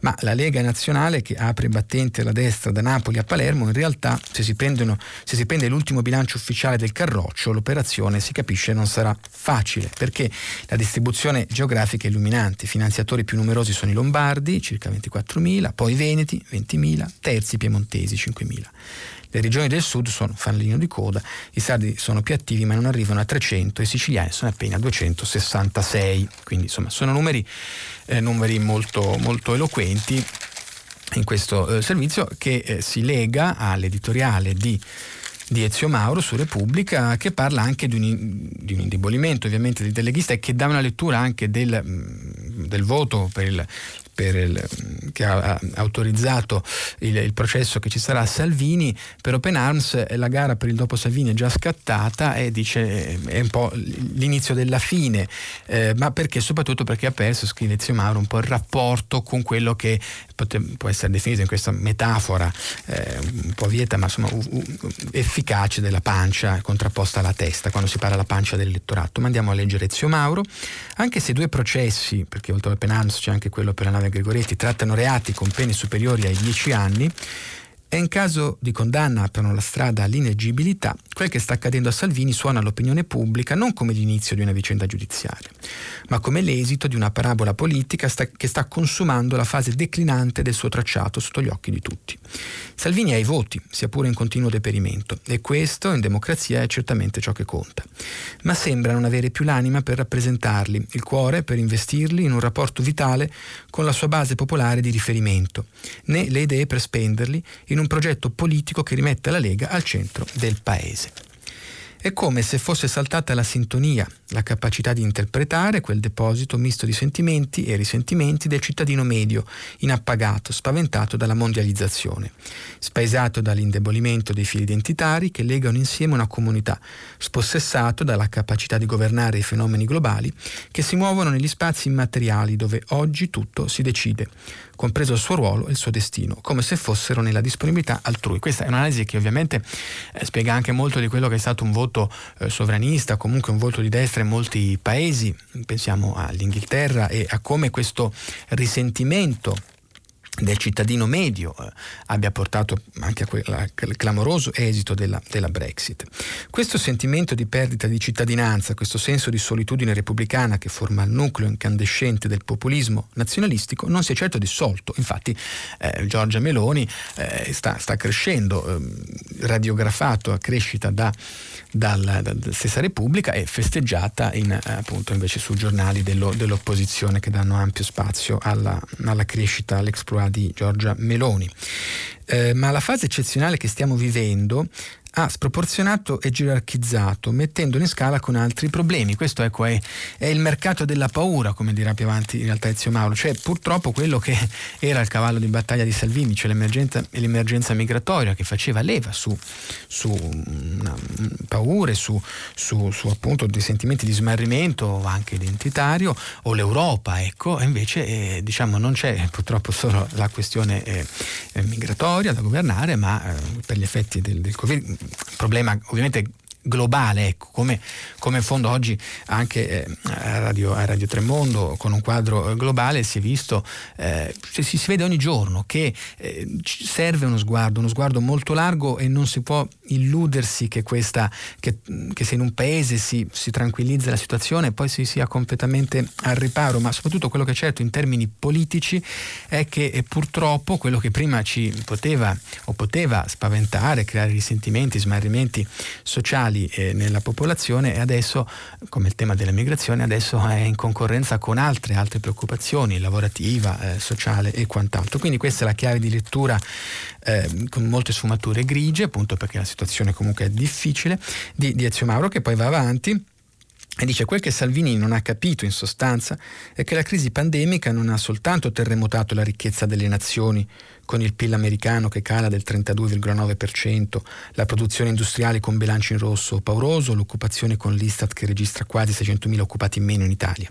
ma la Lega Nazionale che apre battenti alla destra da Napoli a Palermo, in realtà se si, prendono, se si prende l'ultimo bilancio ufficiale del Carroccio, l'operazione si capisce non sarà facile, perché la distribuzione geografica è illuminante, finanziaria iniziatori più numerosi sono i lombardi, circa 24.000, poi i veneti, 20.000, terzi i piemontesi, 5.000. Le regioni del sud sono fanalino di coda, i sardi sono più attivi ma non arrivano a 300 e i siciliani sono appena a 266, quindi insomma sono numeri, eh, numeri molto, molto eloquenti in questo eh, servizio che eh, si lega all'editoriale di di Ezio Mauro su Repubblica che parla anche di un, di un indebolimento ovviamente del leghista e che dà una lettura anche del, mm, del voto per il, il, che ha, autorizzato il, il, processo che ci sarà a Salvini per Open Arms la gara per il dopo Salvini è già scattata e dice è un po' l'inizio della fine. Eh, ma perché? Soprattutto perché ha perso scrive Zio Mauro un po' il rapporto con quello che pote, può essere definito in questa metafora eh, un po' vieta ma insomma u, u, efficace della pancia contrapposta alla testa quando si parla della pancia dell'elettorato. Ma andiamo a leggere Zio Mauro. Anche se due processi perché oltre al Open Arms c'è anche quello per la nave Gregoretti trattano reati con pene superiori ai 10 anni, E in caso di condanna aprono la strada all'inegibilità, quel che sta accadendo a Salvini suona all'opinione pubblica non come l'inizio di una vicenda giudiziaria, ma come l'esito di una parabola politica sta, che sta consumando la fase declinante del suo tracciato sotto gli occhi di tutti. Salvini ha i voti, sia pure in continuo deperimento, e questo in democrazia è certamente ciò che conta. Ma sembra non avere più l'anima per rappresentarli, il cuore per investirli in un rapporto vitale con la sua base popolare di riferimento, né le idee per spenderli in un progetto politico che rimette la Lega al centro del Paese. È come se fosse saltata la sintonia, la capacità di interpretare quel deposito misto di sentimenti e risentimenti del cittadino medio, inappagato, spaventato dalla mondializzazione, spaesato dall'indebolimento dei fili identitari che legano insieme una comunità, spossessato dalla capacità di governare i fenomeni globali che si muovono negli spazi immateriali dove oggi tutto si decide, compreso il suo ruolo e il suo destino, come se fossero nella disponibilità altrui. Questa è un'analisi che ovviamente eh, spiega anche molto di quello che è stato un voto eh, sovranista, comunque un voto di destra in molti paesi, pensiamo all'Inghilterra e a come questo risentimento del cittadino medio eh, abbia portato anche al clamoroso esito della, della, Brexit. Questo sentimento di perdita di cittadinanza, questo senso di solitudine repubblicana che forma il nucleo incandescente del populismo nazionalistico non si è certo dissolto. Infatti eh, Giorgia Meloni eh, sta, sta, crescendo, eh, radiografato a crescita da dalla, dalla stessa Repubblica e festeggiata in, eh, appunto invece su giornali dello, dell'opposizione che danno ampio spazio alla, alla crescita, all'exploit di Giorgia Meloni. Eh, ma la fase eccezionale che stiamo vivendo ha sproporzionato e gerarchizzato, mettendolo in scala con altri problemi. Questo ecco, è, è, il mercato della paura, come dirà più avanti in realtà Ezio Mauro, cioè purtroppo quello che era il cavallo di battaglia di Salvini, cioè l'emergenza, l'emergenza migratoria che faceva leva su, su una, paure, su, su, su, appunto dei sentimenti di smarrimento anche identitario, o l'Europa, ecco, invece eh, diciamo non c'è purtroppo solo la questione eh, eh migratoria da governare, ma eh, per gli effetti del, del Covid problema ovviamente globale, ecco, come, come, fondo oggi anche eh, a, Radio, a Radio Tremondo con un quadro globale si è visto, eh, si, si, vede ogni giorno che eh, serve uno sguardo, uno sguardo molto largo e non si può illudersi che, questa, che, che se in un paese si, si, tranquillizza la situazione poi si sia completamente al riparo, ma soprattutto quello che è certo in termini politici è che eh, purtroppo quello che prima ci poteva o poteva spaventare, creare risentimenti, smarrimenti sociali, eh, nella popolazione e adesso, come il tema della migrazione, adesso è in concorrenza con altre, altre preoccupazioni, lavorativa, eh, sociale e quant'altro. Quindi questa è la chiave di lettura eh, con molte sfumature grigie, appunto perché la situazione comunque è difficile, di, di Ezio Mauro che poi va avanti. E dice quel che Salvini non ha capito in sostanza è che la crisi pandemica non ha soltanto terremotato la ricchezza delle nazioni con il PIL americano che cala del 32,9%, la produzione industriale con bilancio in rosso pauroso, l'occupazione con l'Istat che registra quasi 600.000 occupati in meno in Italia.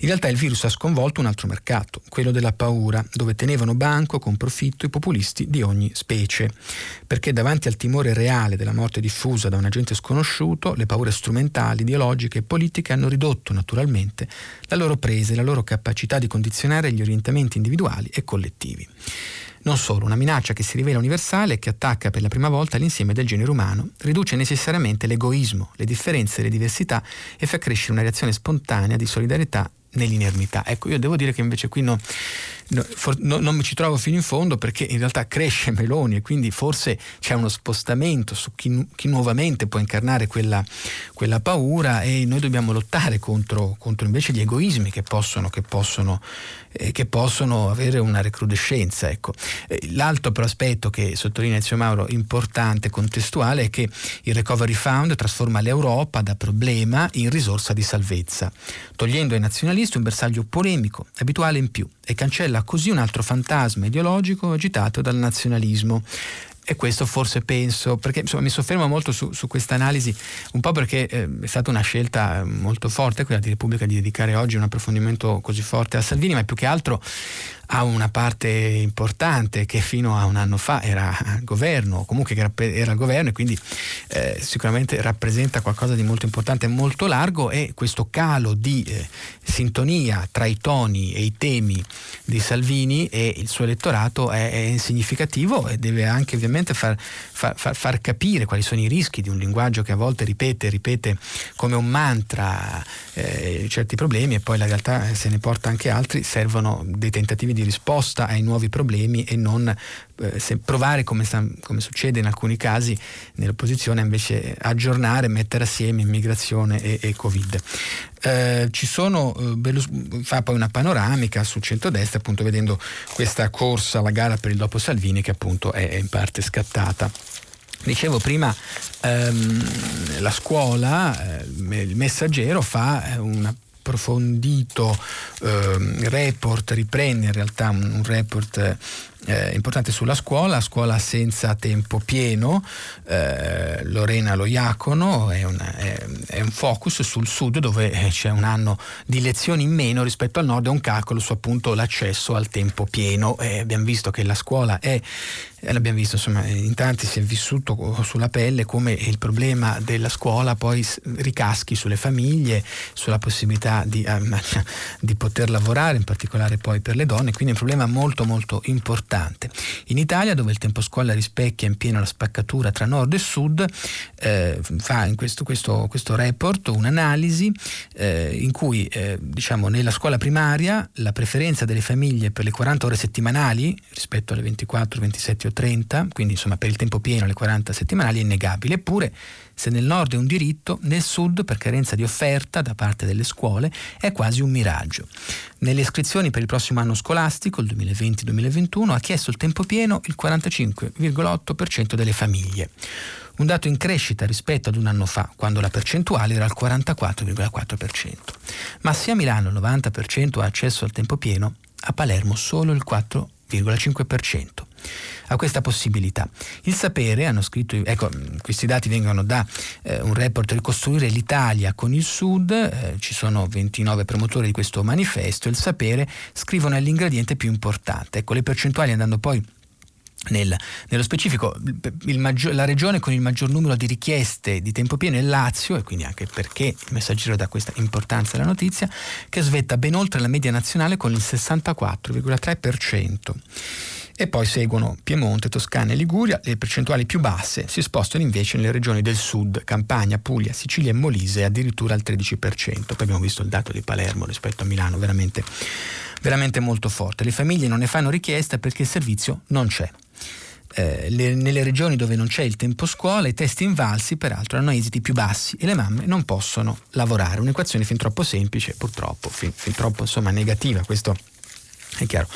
In realtà il virus ha sconvolto un altro mercato, quello della paura, dove tenevano banco con profitto i populisti di ogni specie, perché davanti al timore reale della morte diffusa da un agente sconosciuto, le paure strumentali, ideologiche e politiche hanno ridotto naturalmente la loro presa e la loro capacità di condizionare gli orientamenti individuali e collettivi. Non solo, una minaccia che si rivela universale e che attacca per la prima volta l'insieme del genere umano, riduce necessariamente l'egoismo, le differenze e le diversità e fa crescere una reazione spontanea di solidarietà nell'inermità. Ecco, io devo dire che invece qui no, no, non mi ci trovo fino in fondo perché in realtà cresce Meloni e quindi forse c'è uno spostamento su chi, chi nuovamente può incarnare quella, quella, paura e noi dobbiamo lottare contro, contro invece gli egoismi che possono, che possono eh, che possono avere una recrudescenza. Ecco. Eh, l'altro però aspetto che sottolinea Ezio Mauro importante, contestuale, è che il Recovery Fund trasforma l'Europa da problema in risorsa di salvezza, togliendo ai nazionalisti un bersaglio polemico, abituale in più, e cancella così un altro fantasma ideologico agitato dal nazionalismo. E questo forse penso, perché insomma, mi soffermo molto su, su questa analisi, un po' perché eh, è stata una scelta molto forte quella di Repubblica di dedicare oggi un approfondimento così forte a Salvini, ma più che altro ha una parte importante che fino a un anno fa era governo, comunque era governo e quindi eh, sicuramente rappresenta qualcosa di molto importante molto largo e questo calo di eh, sintonia tra i toni e i temi di Salvini e il suo elettorato è, è significativo e deve anche ovviamente far, far, far, capire quali sono i rischi di un linguaggio che a volte ripete, ripete come un mantra eh, certi problemi e poi la realtà eh, se ne porta anche altri, servono dei tentativi di risposta ai nuovi problemi e non eh, provare come, come, succede in alcuni casi nell'opposizione invece aggiornare, mettere assieme immigrazione e, e Covid. Eh, ci sono, eh, fa poi una panoramica sul centro-destra appunto vedendo questa corsa, la gara per il dopo Salvini che appunto è, è in parte scattata. Dicevo prima, ehm, la scuola, eh, il messaggero fa un approfondito eh, report, riprende in realtà un, un report eh, importante sulla scuola, scuola senza tempo pieno, eh, Lorena Loiacono, è, una, è, è, un focus sul sud dove eh, c'è un anno di lezioni in meno rispetto al nord e un calcolo su appunto l'accesso al tempo pieno. Eh, abbiamo visto che la scuola è l'abbiamo visto, insomma, in tanti si è vissuto sulla pelle come il problema della scuola poi ricaschi sulle famiglie, sulla possibilità di, eh, di poter lavorare, in particolare poi per le donne, quindi è un problema molto molto importante. In Italia, dove il tempo scuola rispecchia in pieno la spaccatura tra nord e sud, eh, fa in questo, questo, questo report un'analisi eh, in cui eh, diciamo, nella scuola primaria la preferenza delle famiglie per le 40 ore settimanali rispetto alle 24, 27 o 30, quindi insomma per il tempo pieno le 40 settimanali è innegabile, eppure se nel nord è un diritto, nel sud per carenza di offerta da parte delle scuole è quasi un miraggio. Nelle iscrizioni per il prossimo anno scolastico, il 2020-2021, ha chiesto il tempo pieno il 45,8% delle famiglie un dato in crescita rispetto ad un anno fa, quando la percentuale era al 44,4%. Ma se a Milano il 90% ha accesso al tempo pieno, a Palermo solo il 4,5% a questa possibilità. Il sapere, hanno scritto, ecco, questi dati vengono da eh, un report Ricostruire l'Italia con il Sud, eh, ci sono 29 promotori di questo manifesto, il sapere scrivono è l'ingrediente più importante. Ecco, le percentuali andando poi nel, nello specifico, maggior, la regione con il maggior numero di richieste di tempo pieno è Lazio, e quindi anche perché il messaggero dà questa importanza alla notizia, che svetta ben oltre la media nazionale con il 64,3% e poi seguono Piemonte, Toscana e Liguria, le percentuali più basse si spostano invece nelle regioni del sud, Campania, Puglia, Sicilia e Molise addirittura al 13%. Poi abbiamo visto il dato di Palermo rispetto a Milano, veramente, veramente molto forte. Le famiglie non ne fanno richiesta perché il servizio non c'è. Eh, le, nelle regioni dove non c'è il tempo scuola i test invalsi peraltro hanno esiti più bassi e le mamme non possono lavorare. Un'equazione fin troppo semplice, purtroppo, fin, fin troppo insomma, negativa, questo è chiaro.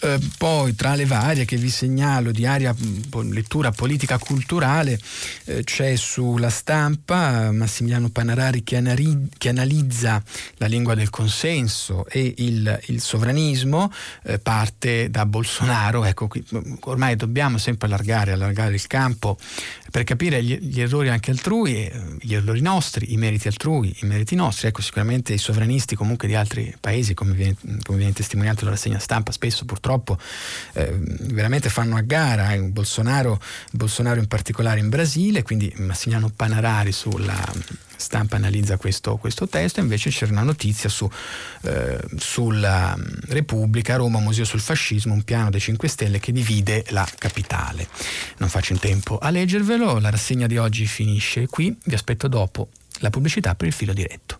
Eh, poi tra le varie che vi segnalo di area mm, lettura politica culturale eh, c'è sulla stampa Massimiliano Panarari che, anari, che, analizza la lingua del consenso e il, il sovranismo, eh, parte da Bolsonaro, ecco, qui, mm, ormai dobbiamo sempre allargare, allargare il campo per capire gli, gli errori anche altrui, eh, gli errori nostri, i meriti altrui, i meriti nostri. Ecco, sicuramente i sovranisti comunque di altri paesi, come viene, come viene testimoniato dalla rassegna stampa, spesso purtroppo eh, veramente fanno a gara. Eh, Bolsonaro, Bolsonaro in particolare in Brasile, quindi Massimiliano Panarari sulla stampa analizza questo, questo testo, invece c'era una notizia su, eh, sulla mm, Repubblica, Roma, Museo sul fascismo, un piano dei 5 Stelle che divide la capitale. Non faccio in tempo a leggervelo, la rassegna di oggi finisce qui, vi aspetto dopo la pubblicità per il filo diretto.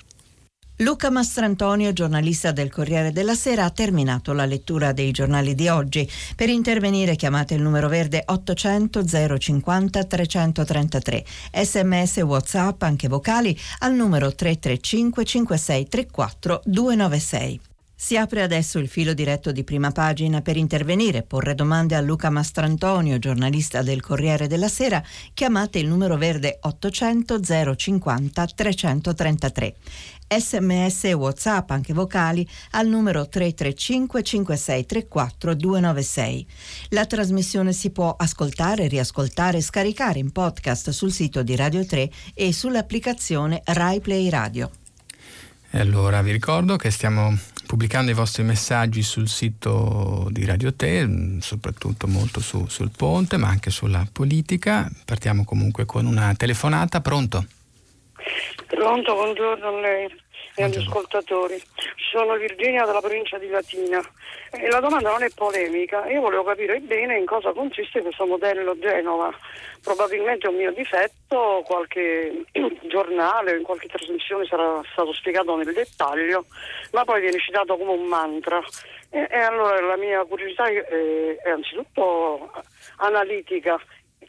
Luca Mastrantonio, giornalista del Corriere della Sera, ha terminato la lettura dei giornali di oggi. Per intervenire chiamate il numero verde 800 050 333. Sms WhatsApp, anche vocali, al numero 335 5634 296. Si apre adesso il filo diretto di prima pagina per intervenire, porre domande a Luca Mastrantonio, giornalista del Corriere della Sera. Chiamate il numero verde 800 050 333 sms e whatsapp anche vocali al numero 335 5634 296. La trasmissione si può ascoltare, riascoltare e scaricare in podcast sul sito di Radio 3 e sull'applicazione Rai Play Radio. E allora vi ricordo che stiamo pubblicando i vostri messaggi sul sito di Radio Te, soprattutto molto su, sul ponte, ma anche sulla politica. Partiamo comunque con una telefonata. Pronto? Pronto, buongiorno a lei e agli ascoltatori. Sono Virginia dalla provincia di Latina e la domanda non è polemica, io volevo capire bene in cosa consiste questo modello Genova. Probabilmente è un mio difetto, qualche giornale o in qualche trasmissione sarà stato spiegato nel dettaglio, ma poi viene citato come un mantra. E, e allora la mia curiosità è, è anzitutto analitica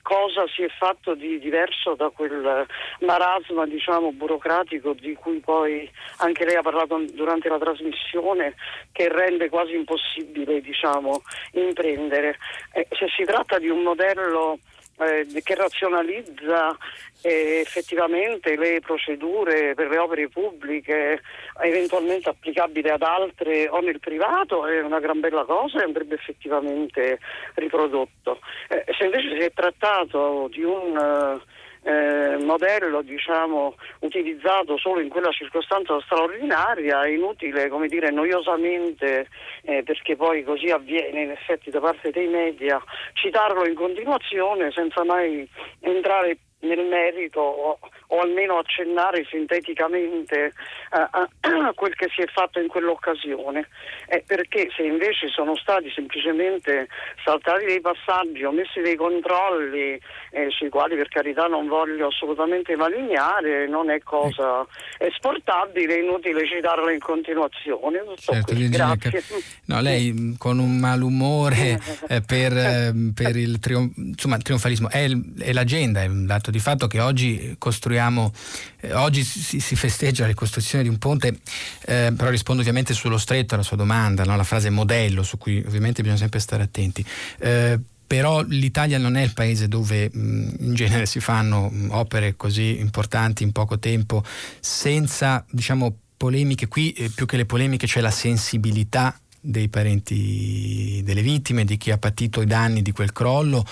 cosa si è fatto di diverso da quel marasma diciamo, burocratico di cui poi anche lei ha parlato durante la trasmissione che rende quasi impossibile diciamo, imprendere. Eh, se si tratta di un modello eh, che razionalizza eh, effettivamente le procedure per le opere pubbliche eventualmente applicabili ad altre o nel privato è una gran bella cosa e andrebbe effettivamente riprodotto. Eh, se invece si è trattato di un eh, modello diciamo, utilizzato solo in quella circostanza straordinaria è inutile come dire noiosamente eh, perché poi così avviene in effetti da parte dei media citarlo in continuazione senza mai entrare nel merito o, o, almeno accennare sinteticamente uh, a, quel che si è fatto in quell'occasione. Eh, perché se invece sono stati semplicemente saltati dei passaggi o messi dei controlli eh, sui quali per carità non voglio assolutamente malignare, non è cosa esportabile, è inutile citarlo in continuazione. Certo, Grazie. No, lei con un malumore eh, per, ehm, per, il trion- insomma, trionfalismo è, è l'agenda, è un dato dato di fatto che oggi costruiamo, eh, oggi si, si, festeggia la ricostruzione di un ponte, eh, però rispondo ovviamente sullo stretto alla sua domanda, no? la frase modello su cui ovviamente bisogna sempre stare attenti. Eh, però l'Italia non è il paese dove in genere si fanno opere così importanti in poco tempo senza diciamo polemiche qui eh, più che le polemiche c'è la sensibilità dei parenti delle vittime, di chi ha patito i danni di quel crollo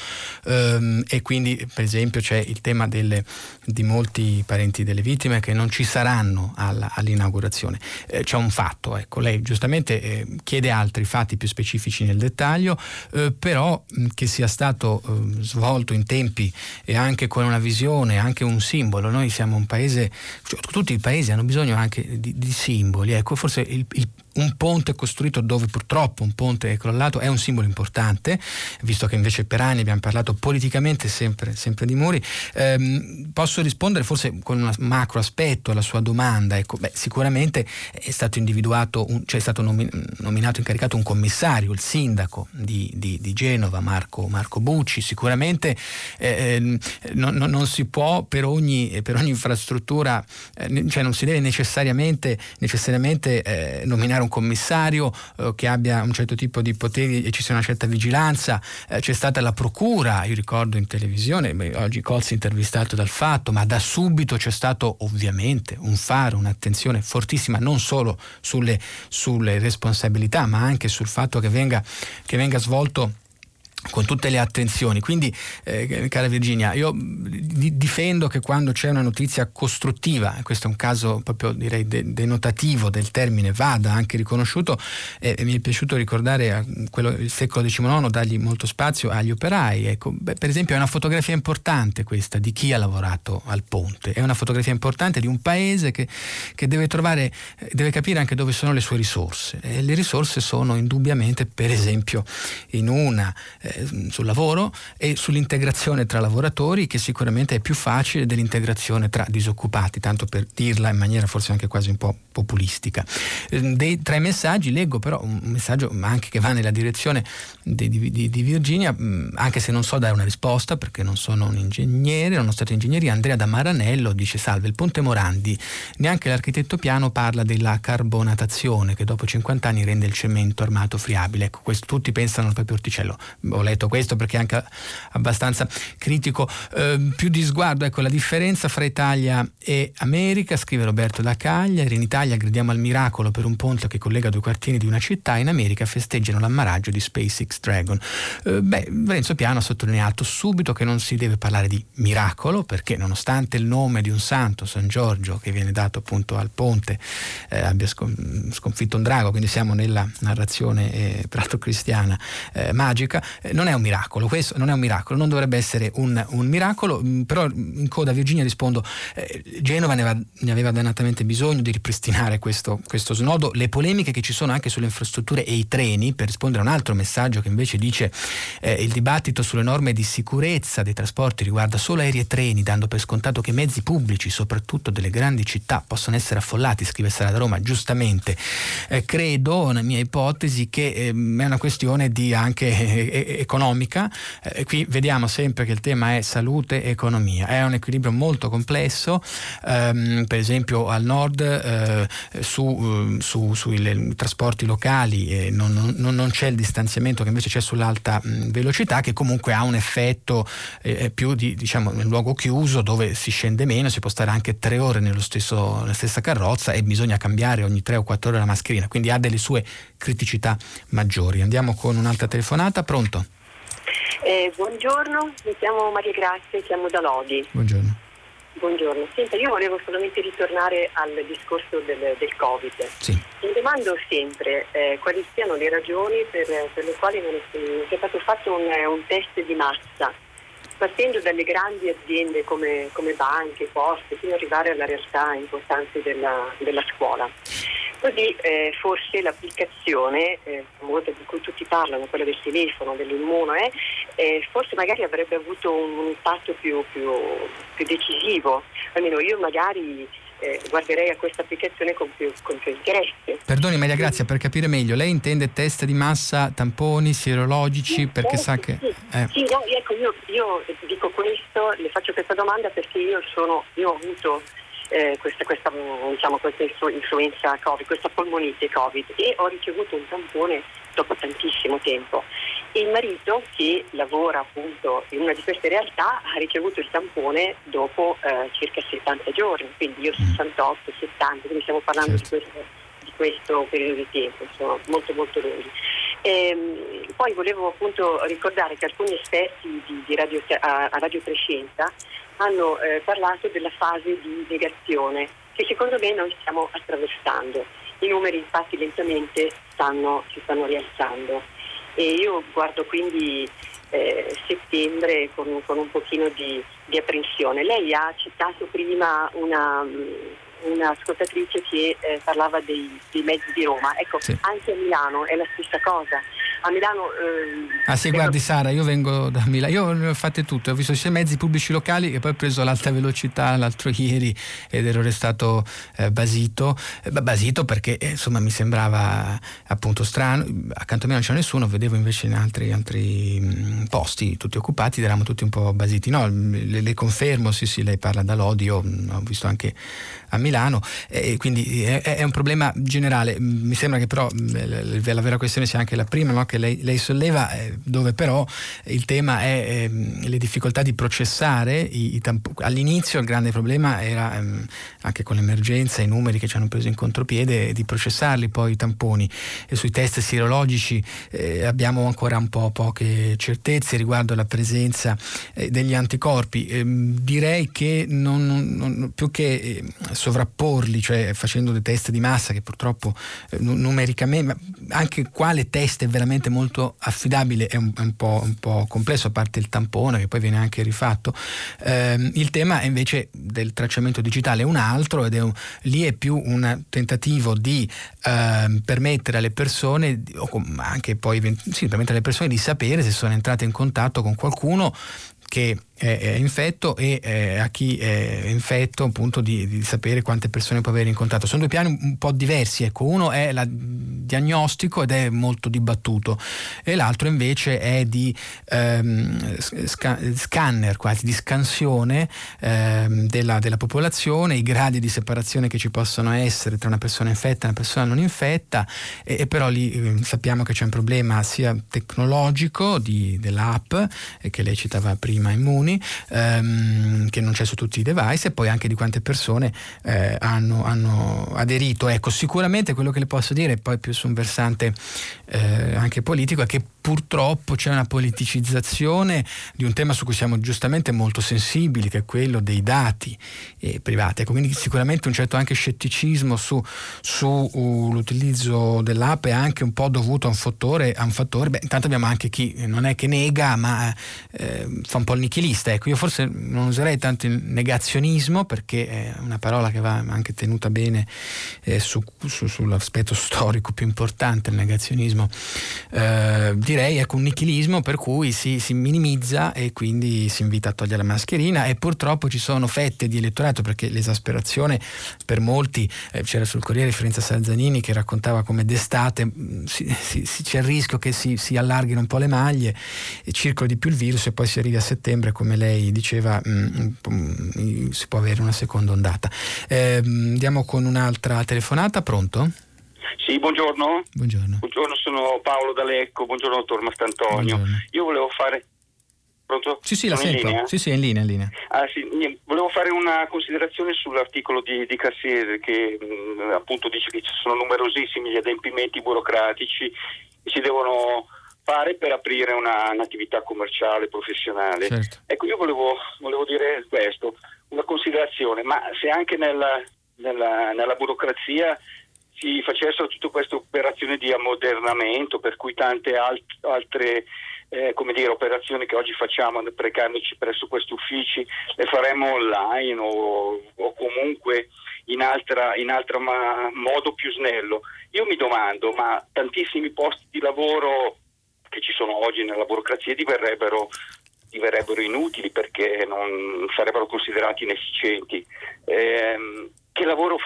ehm, e quindi per esempio c'è il tema delle, di molti parenti delle vittime che non ci saranno alla, all'inaugurazione. Eh, c'è un fatto, ecco, lei giustamente eh, chiede altri fatti più specifici nel dettaglio, eh, però che sia stato eh, svolto in tempi e anche con una visione, anche un simbolo. Noi siamo un paese, cioè, tutti i paesi hanno bisogno anche di, di simboli, ecco, forse il, il un ponte costruito dove purtroppo un ponte è crollato è un simbolo importante, visto che invece per anni abbiamo parlato politicamente sempre, sempre di muri. Ehm, posso rispondere forse con un macro aspetto alla sua domanda. Ecco, beh, sicuramente è stato individuato, un, cioè è stato nominato, incaricato un commissario, il sindaco di, di, di Genova, Marco, Marco, Bucci. Sicuramente eh, non, non, si può per ogni, per ogni infrastruttura, eh, cioè non si deve necessariamente, necessariamente eh, nominare un commissario eh, che abbia un certo tipo di poteri e ci sia una certa vigilanza. Eh, c'è stata la procura, io ricordo in televisione, beh, oggi Colzi intervistato dal fatto, ma da subito c'è stato ovviamente un faro, un'attenzione fortissima non solo sulle, sulle responsabilità, ma anche sul fatto che venga, che venga svolto con tutte le attenzioni. Quindi, eh, cara Virginia, io di- difendo che quando c'è una notizia costruttiva, questo è un caso proprio direi de- denotativo del termine, vada anche riconosciuto, eh, mi è piaciuto ricordare quello, il secolo XIX, dargli molto spazio agli operai. Ecco, beh, per esempio è una fotografia importante questa di chi ha lavorato al ponte, è una fotografia importante di un paese che, che deve trovare, deve capire anche dove sono le sue risorse. E le risorse sono indubbiamente, per esempio, in una eh, eh, sul lavoro e sull'integrazione tra lavoratori che sicuramente è più facile dell'integrazione tra disoccupati, tanto per dirla in maniera forse anche quasi un po' populistica. Eh, dei, tra i messaggi leggo però un messaggio anche che va nella direzione di, di, di, Virginia, anche se non so dare una risposta perché non sono un ingegnere, non ho stato ingegneria, Andrea da Maranello dice salve, il Ponte Morandi, neanche l'architetto piano parla della carbonatazione che dopo 50 anni rende il cemento armato friabile. Ecco, questo, tutti pensano al proprio orticello, ho letto questo perché è anche abbastanza critico, eh, più di sguardo, ecco la differenza fra Italia e America, scrive Roberto da Cagliari, in Italia gridiamo al miracolo per un ponte che collega due quartieri di una città, in America festeggiano l'ammaraggio di SpaceX Dragon. Eh, beh, Renzo Piano ha sottolineato subito che non si deve parlare di miracolo perché nonostante il nome di un santo, San Giorgio, che viene dato appunto al ponte, eh, abbia sconfitto un drago, quindi siamo nella narrazione eh, peraltro cristiana eh, magica, non è un miracolo, questo non è un miracolo, non dovrebbe essere un, un miracolo, mm, però in coda a Virginia rispondo, eh, Genova ne aveva, ne aveva, dannatamente bisogno di ripristinare questo, questo snodo, le polemiche che ci sono anche sulle infrastrutture e i treni, per rispondere a un altro messaggio che invece dice eh, il dibattito sulle norme di sicurezza dei trasporti riguarda solo aerei e treni, dando per scontato che mezzi pubblici, soprattutto delle grandi città, possono essere affollati, scrive Sara da Roma, giustamente. Eh, credo, una mia ipotesi, che eh, è una questione di anche eh, eh, economica. Eh, qui vediamo sempre che il tema è salute e economia. È un equilibrio molto complesso, ehm, per esempio al nord eh, su, su, sui trasporti locali non, non, non, c'è il distanziamento che invece c'è sull'alta mh, velocità, che comunque ha un effetto più di, diciamo, nel luogo chiuso dove si scende meno, si può stare anche tre ore stesso, nella stessa carrozza e bisogna cambiare ogni tre o quattro ore la mascherina, quindi ha delle sue criticità maggiori. Andiamo con un'altra telefonata, pronto? Eh, buongiorno, mi chiamo Maria Grazia, chiamo da Lodi. Buongiorno. Buongiorno, Senta, io volevo solamente ritornare al discorso del, del Covid. Sì. Mi domando sempre eh, quali siano le ragioni per, per le quali non è, stato fatto un, un test di massa partendo dalle grandi aziende come, come banche, poste, fino ad arrivare alla realtà importante della, della scuola. Così eh, forse l'applicazione, eh, di cui tutti parlano, quella del telefono, dell'immuno, eh, forse magari avrebbe avuto un impatto più, più, più decisivo. Almeno io magari eh, guarderei a questa applicazione con più, con più, interesse. Perdoni Maria Grazia, per capire meglio, lei intende test di massa, tamponi, sierologici, sì, perché sa che... Sì, eh. sì no, ecco, io, io, dico questo, le faccio questa domanda perché io, sono, io ho avuto eh, questa, questa, diciamo, questa influenza Covid, questa polmonite Covid e ho ricevuto un tampone dopo tantissimo tempo. Il marito che lavora appunto in una di queste realtà ha ricevuto il tampone dopo eh, circa 70 giorni, quindi io 68, 70, quindi stiamo parlando certo. di, questo, di, questo, periodo di tempo, sono molto molto lunghi. Ehm, poi volevo appunto ricordare che alcuni esperti di, di radio, a, a Radio hanno eh, parlato della fase di negazione che secondo me noi stiamo attraversando. I numeri infatti lentamente stanno, si stanno rialzando e io guardo quindi eh, settembre con, con, un pochino di, di, apprensione. Lei ha citato prima una, una ascoltatrice che eh, parlava dei, dei, mezzi di Roma, ecco sì. anche a Milano è la stessa cosa. A Milano... Ehm, ah sì, guardi Sara, io vengo da Milano, io ne ho fatte tutte, ho visto sia mezzi pubblici locali e poi ho preso l'alta velocità l'altro ieri ed ero restato eh, basito, eh, basito perché eh, insomma mi sembrava appunto strano, accanto a me non c'era nessuno, vedevo invece in altri, altri mh, mm, posti tutti occupati ed eravamo tutti un po' basiti, no, le, le confermo, sì sì, lei parla da Lodi, io mm, ho visto anche a Milano e quindi è, è, un problema generale, mi sembra che però mm, la vera questione sia anche la prima, no? che lei, lei solleva, eh, dove però il tema è eh, le difficoltà di processare i, i tamp- all'inizio il grande problema era ehm, anche con l'emergenza, i numeri che ci hanno preso in contropiede, di processarli poi i tamponi e sui test sierologici eh, abbiamo ancora un po' poche certezze riguardo alla presenza eh, degli anticorpi. Ehm, direi che non, non, più che eh, sovrapporli, cioè facendo dei test di massa che purtroppo eh, numericamente, anche quale test è veramente veramente molto affidabile è un, è un, po', un, po', complesso, a parte il tampone che poi viene anche rifatto. Eh, il tema invece del tracciamento digitale è un altro ed è un, lì è più un tentativo di eh, permettere alle persone, o anche poi sì, permettere alle persone di sapere se sono entrate in contatto con qualcuno che è, infetto e eh, a chi è infetto appunto di, di, sapere quante persone può avere in contatto. Sono due piani un po' diversi, ecco. uno è il diagnostico ed è molto dibattuto e l'altro invece è di ehm, sca- scanner, quasi di scansione ehm, della, della, popolazione, i gradi di separazione che ci possono essere tra una persona infetta e una persona non infetta e, e però lì eh, sappiamo che c'è un problema sia tecnologico di, dell'app eh, che lei citava prima Immuni comuni, ehm, che non c'è su tutti i device, e poi anche di quante persone eh, hanno, hanno, aderito. Ecco, sicuramente quello che le posso dire, poi più su un versante eh, anche politico, è che purtroppo c'è una politicizzazione di un tema su cui siamo giustamente molto sensibili, che è quello dei dati eh, privati. Ecco, quindi sicuramente un certo anche scetticismo su, sull'utilizzo uh, dell'app è anche un po' dovuto a un fattore, a un fattore beh, intanto abbiamo anche chi non è che nega, ma eh, fa un po' il nichilista. Ecco, io forse non userei tanto il negazionismo perché è una parola che va anche tenuta bene eh, su, su, sull'aspetto storico più importante, il negazionismo. Eh, direi ecco, un nichilismo per cui si, si, minimizza e quindi si invita a togliere la mascherina e purtroppo ci sono fette di elettorato perché l'esasperazione per molti, eh, c'era sul Corriere Fiorenza Salzanini che raccontava come d'estate mm, si, si, c'è il rischio che si, allarghino un po' le maglie, e circoli di più il virus e poi si arrivi a settembre come lei diceva mh, mm, mh, si può avere una seconda ondata. Eh, andiamo con un'altra telefonata, pronto? Sì, buongiorno. Buongiorno. Buongiorno, sono Paolo D'Alecco, buongiorno dottor Mastantonio. Buongiorno. Io volevo fare... Pronto? Sì, sì, la sono sento. Sì, sì, è in linea, in linea. Ah, sì, volevo fare una considerazione sull'articolo di, di Cassese che mh, mm, appunto dice che ci sono numerosissimi gli adempimenti burocratici che si devono fare per aprire una, un'attività commerciale, professionale. Certo. Ecco, io volevo, volevo, dire questo, una considerazione, ma se anche nella, nella, nella burocrazia si facessero tutte queste operazioni di ammodernamento, per cui tante alt- altre eh, dire, operazioni che oggi facciamo precandoci presso questi uffici le faremo online o, o comunque in altro in altra ma- modo più snello. Io mi domando, ma tantissimi posti di lavoro che ci sono oggi nella burocrazia diverrebbero diverrebbero inutili perché non sarebbero considerati inefficienti. Eh, che lavoro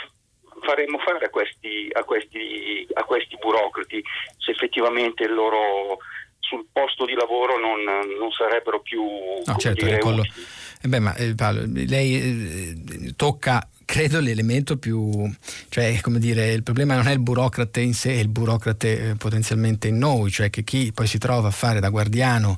faremmo fare a questi, a questi, a questi burocrati se effettivamente il loro sul posto di lavoro non, non sarebbero più no, certo, dire, quello... eh beh, ma, eh, Paolo, lei eh, tocca credo l'elemento più, cioè come dire, il problema non è il burocrate in sé, è il burocrate eh, potenzialmente in noi, cioè che chi poi si trova a fare da guardiano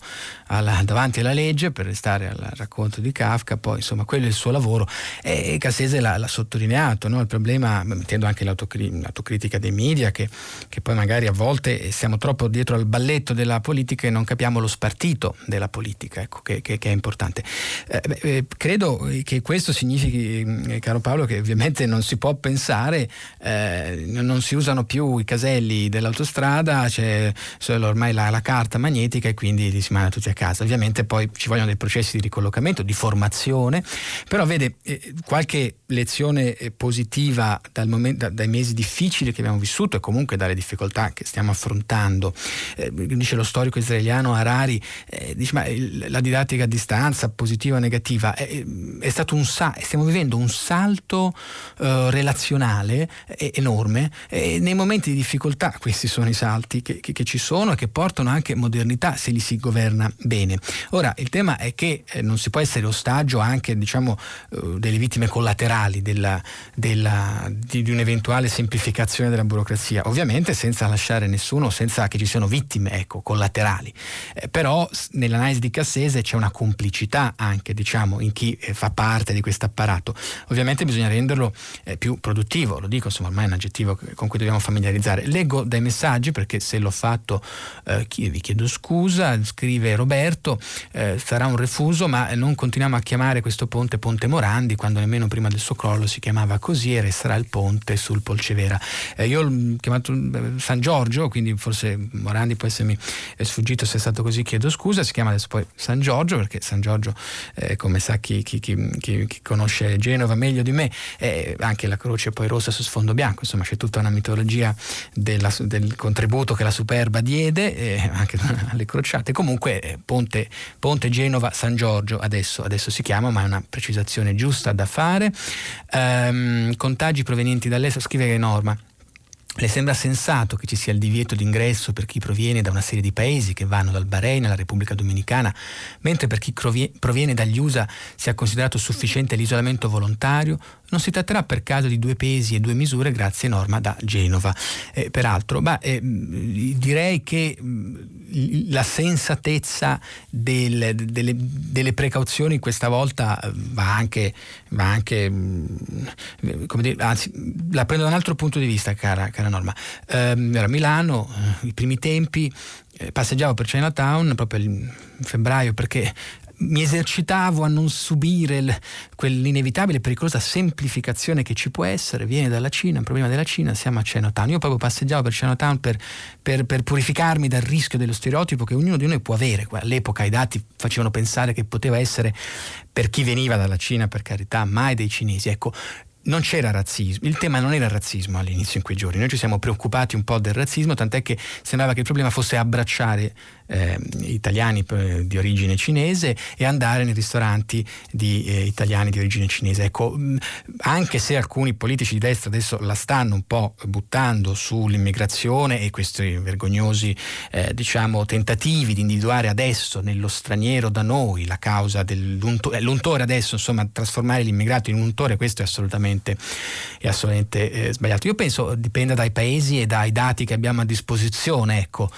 alla, davanti alla legge per restare al racconto di Kafka, poi insomma quello è il suo lavoro e Cassese l'ha, l'ha sottolineato, no? il problema, mettendo anche l'autocritica dei media che, che, poi magari a volte siamo troppo dietro al balletto della politica e non capiamo lo spartito della politica, ecco, che, che, che è importante. Eh, beh, credo che questo significhi, eh, caro Paolo, quello che ovviamente non si può pensare, eh, non si usano più i caselli dell'autostrada, c'è solo ormai la, la, carta magnetica e quindi si manda tutti a casa. Ovviamente poi ci vogliono dei processi di ricollocamento, di formazione, però vede eh, qualche lezione eh, positiva momento, da, dai mesi difficili che abbiamo vissuto e comunque dalle difficoltà che stiamo affrontando. Eh, dice lo storico israeliano Harari, eh, dice ma la didattica a distanza, positiva o negativa, è, è stato un sa- stiamo vivendo un salto eh, relazionale eh, enorme e nei momenti di difficoltà questi sono i salti che, che, che, ci sono e che portano anche modernità se li si governa bene. Ora il tema è che eh, non si può essere ostaggio anche diciamo, delle vittime collaterali della, della, di, di, un'eventuale semplificazione della burocrazia, ovviamente senza lasciare nessuno, senza che ci siano vittime ecco, collaterali. Eh, però nell'analisi di Cassese c'è una complicità anche diciamo, in chi eh, fa parte di questo apparato. Ovviamente bisogna bisogna renderlo eh, più produttivo, lo dico, insomma, ormai è un aggettivo con cui dobbiamo familiarizzare. Leggo dai messaggi perché se l'ho fatto eh, vi chiedo scusa, scrive Roberto, eh, sarà un refuso, ma non continuiamo a chiamare questo ponte Ponte Morandi quando nemmeno prima del suo suo crollo si chiamava così e resterà il ponte sul Polcevera. Eh, io l'ho chiamato eh, San Giorgio, quindi forse Morandi può essermi sfuggito se è stato così, chiedo scusa, si chiama adesso poi San Giorgio perché San Giorgio, eh, come sa chi, chi, chi, chi, conosce Genova meglio di me, è anche la croce poi rossa su sfondo bianco, insomma c'è tutta una mitologia della, del contributo che la Superba diede, eh, anche alle crociate. Comunque eh, ponte, ponte Genova-San Giorgio adesso, adesso, si chiama, ma è una precisazione giusta da fare. Ehm, contagi provenienti dall'estero, scrive Norma. Le sembra sensato che ci sia il divieto d'ingresso per chi proviene da una serie di paesi che vanno dal Bahrain alla Repubblica Dominicana, mentre per chi proviene dagli USA sia considerato sufficiente l'isolamento volontario? Non si tratterà per caso di due pesi e due misure grazie a norma da Genova. Eh, peraltro, bah, eh, direi che la sensatezza del, delle, delle, precauzioni questa volta eh, va anche, va anche dire, anzi, la prendo da un altro punto di vista, cara, cara Norma. Eh, ero a Milano, eh, i primi tempi, eh, passeggiavo per Chinatown proprio in febbraio perché mi esercitavo a non subire il, quell'inevitabile e pericolosa semplificazione che ci può essere, viene dalla Cina, un problema della Cina, siamo a Chinatown. Io proprio passeggiavo per Chinatown per, per, per purificarmi dal rischio dello stereotipo che ognuno di noi può avere. All'epoca i dati facevano pensare che poteva essere per chi veniva dalla Cina, per carità, mai dei cinesi. Ecco, non c'era razzismo, il tema non era razzismo all'inizio in quei giorni, noi ci siamo preoccupati un po' del razzismo, tant'è che sembrava che il problema fosse abbracciare eh, italiani eh, di origine cinese e andare nei ristoranti di eh, italiani di origine cinese. Ecco, mh, anche se alcuni politici di destra adesso la stanno un po' buttando sull'immigrazione e questi vergognosi eh, diciamo, tentativi di individuare adesso nello straniero da noi la causa dell'untore, eh, adesso, insomma, trasformare l'immigrato in un untore, questo è assolutamente, è assolutamente eh, sbagliato. Io penso dipenda dai paesi e dai dati che abbiamo a disposizione. Ecco,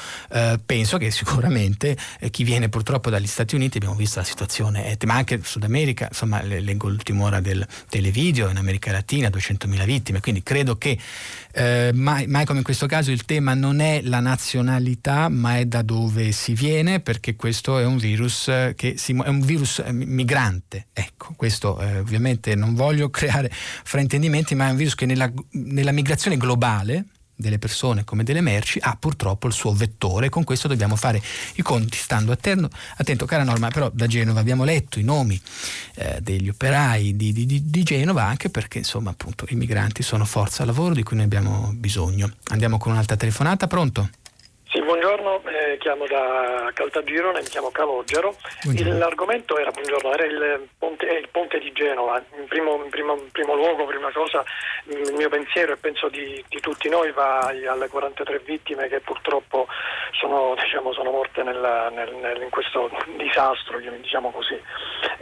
penso che sicuramente sicuramente eh, chi viene purtroppo dagli Stati Uniti, abbiamo visto la situazione, eh, ma anche Sud America, insomma leggo l'ultima ora del televideo, in America Latina 200.000 vittime, quindi credo che eh, mai, mai, come in questo caso il tema non è la nazionalità ma è da dove si viene perché questo è un virus che si, è un virus eh, migrante. Ecco questo eh, ovviamente non voglio creare fraintendimenti ma è un virus che nella, nella migrazione globale delle persone come delle merci ha purtroppo il suo vettore. Con questo dobbiamo fare i conti stando attento, attento cara Norma però da Genova abbiamo letto i nomi eh, degli operai di, di, di, Genova anche perché insomma appunto i migranti sono forza lavoro di cui noi abbiamo bisogno. Andiamo con un'altra telefonata pronto? Sì, buongiorno, eh, chiamo da Caltagirone, mi chiamo Calogero. Buongiorno. L'argomento era, buongiorno, era il ponte, il ponte di Genova. In primo, in, primo, in primo, luogo, prima cosa, il mio pensiero e penso di, di, tutti noi va alle 43 vittime che purtroppo sono, diciamo, sono morte nel, nel, nel, in questo disastro, diciamo così.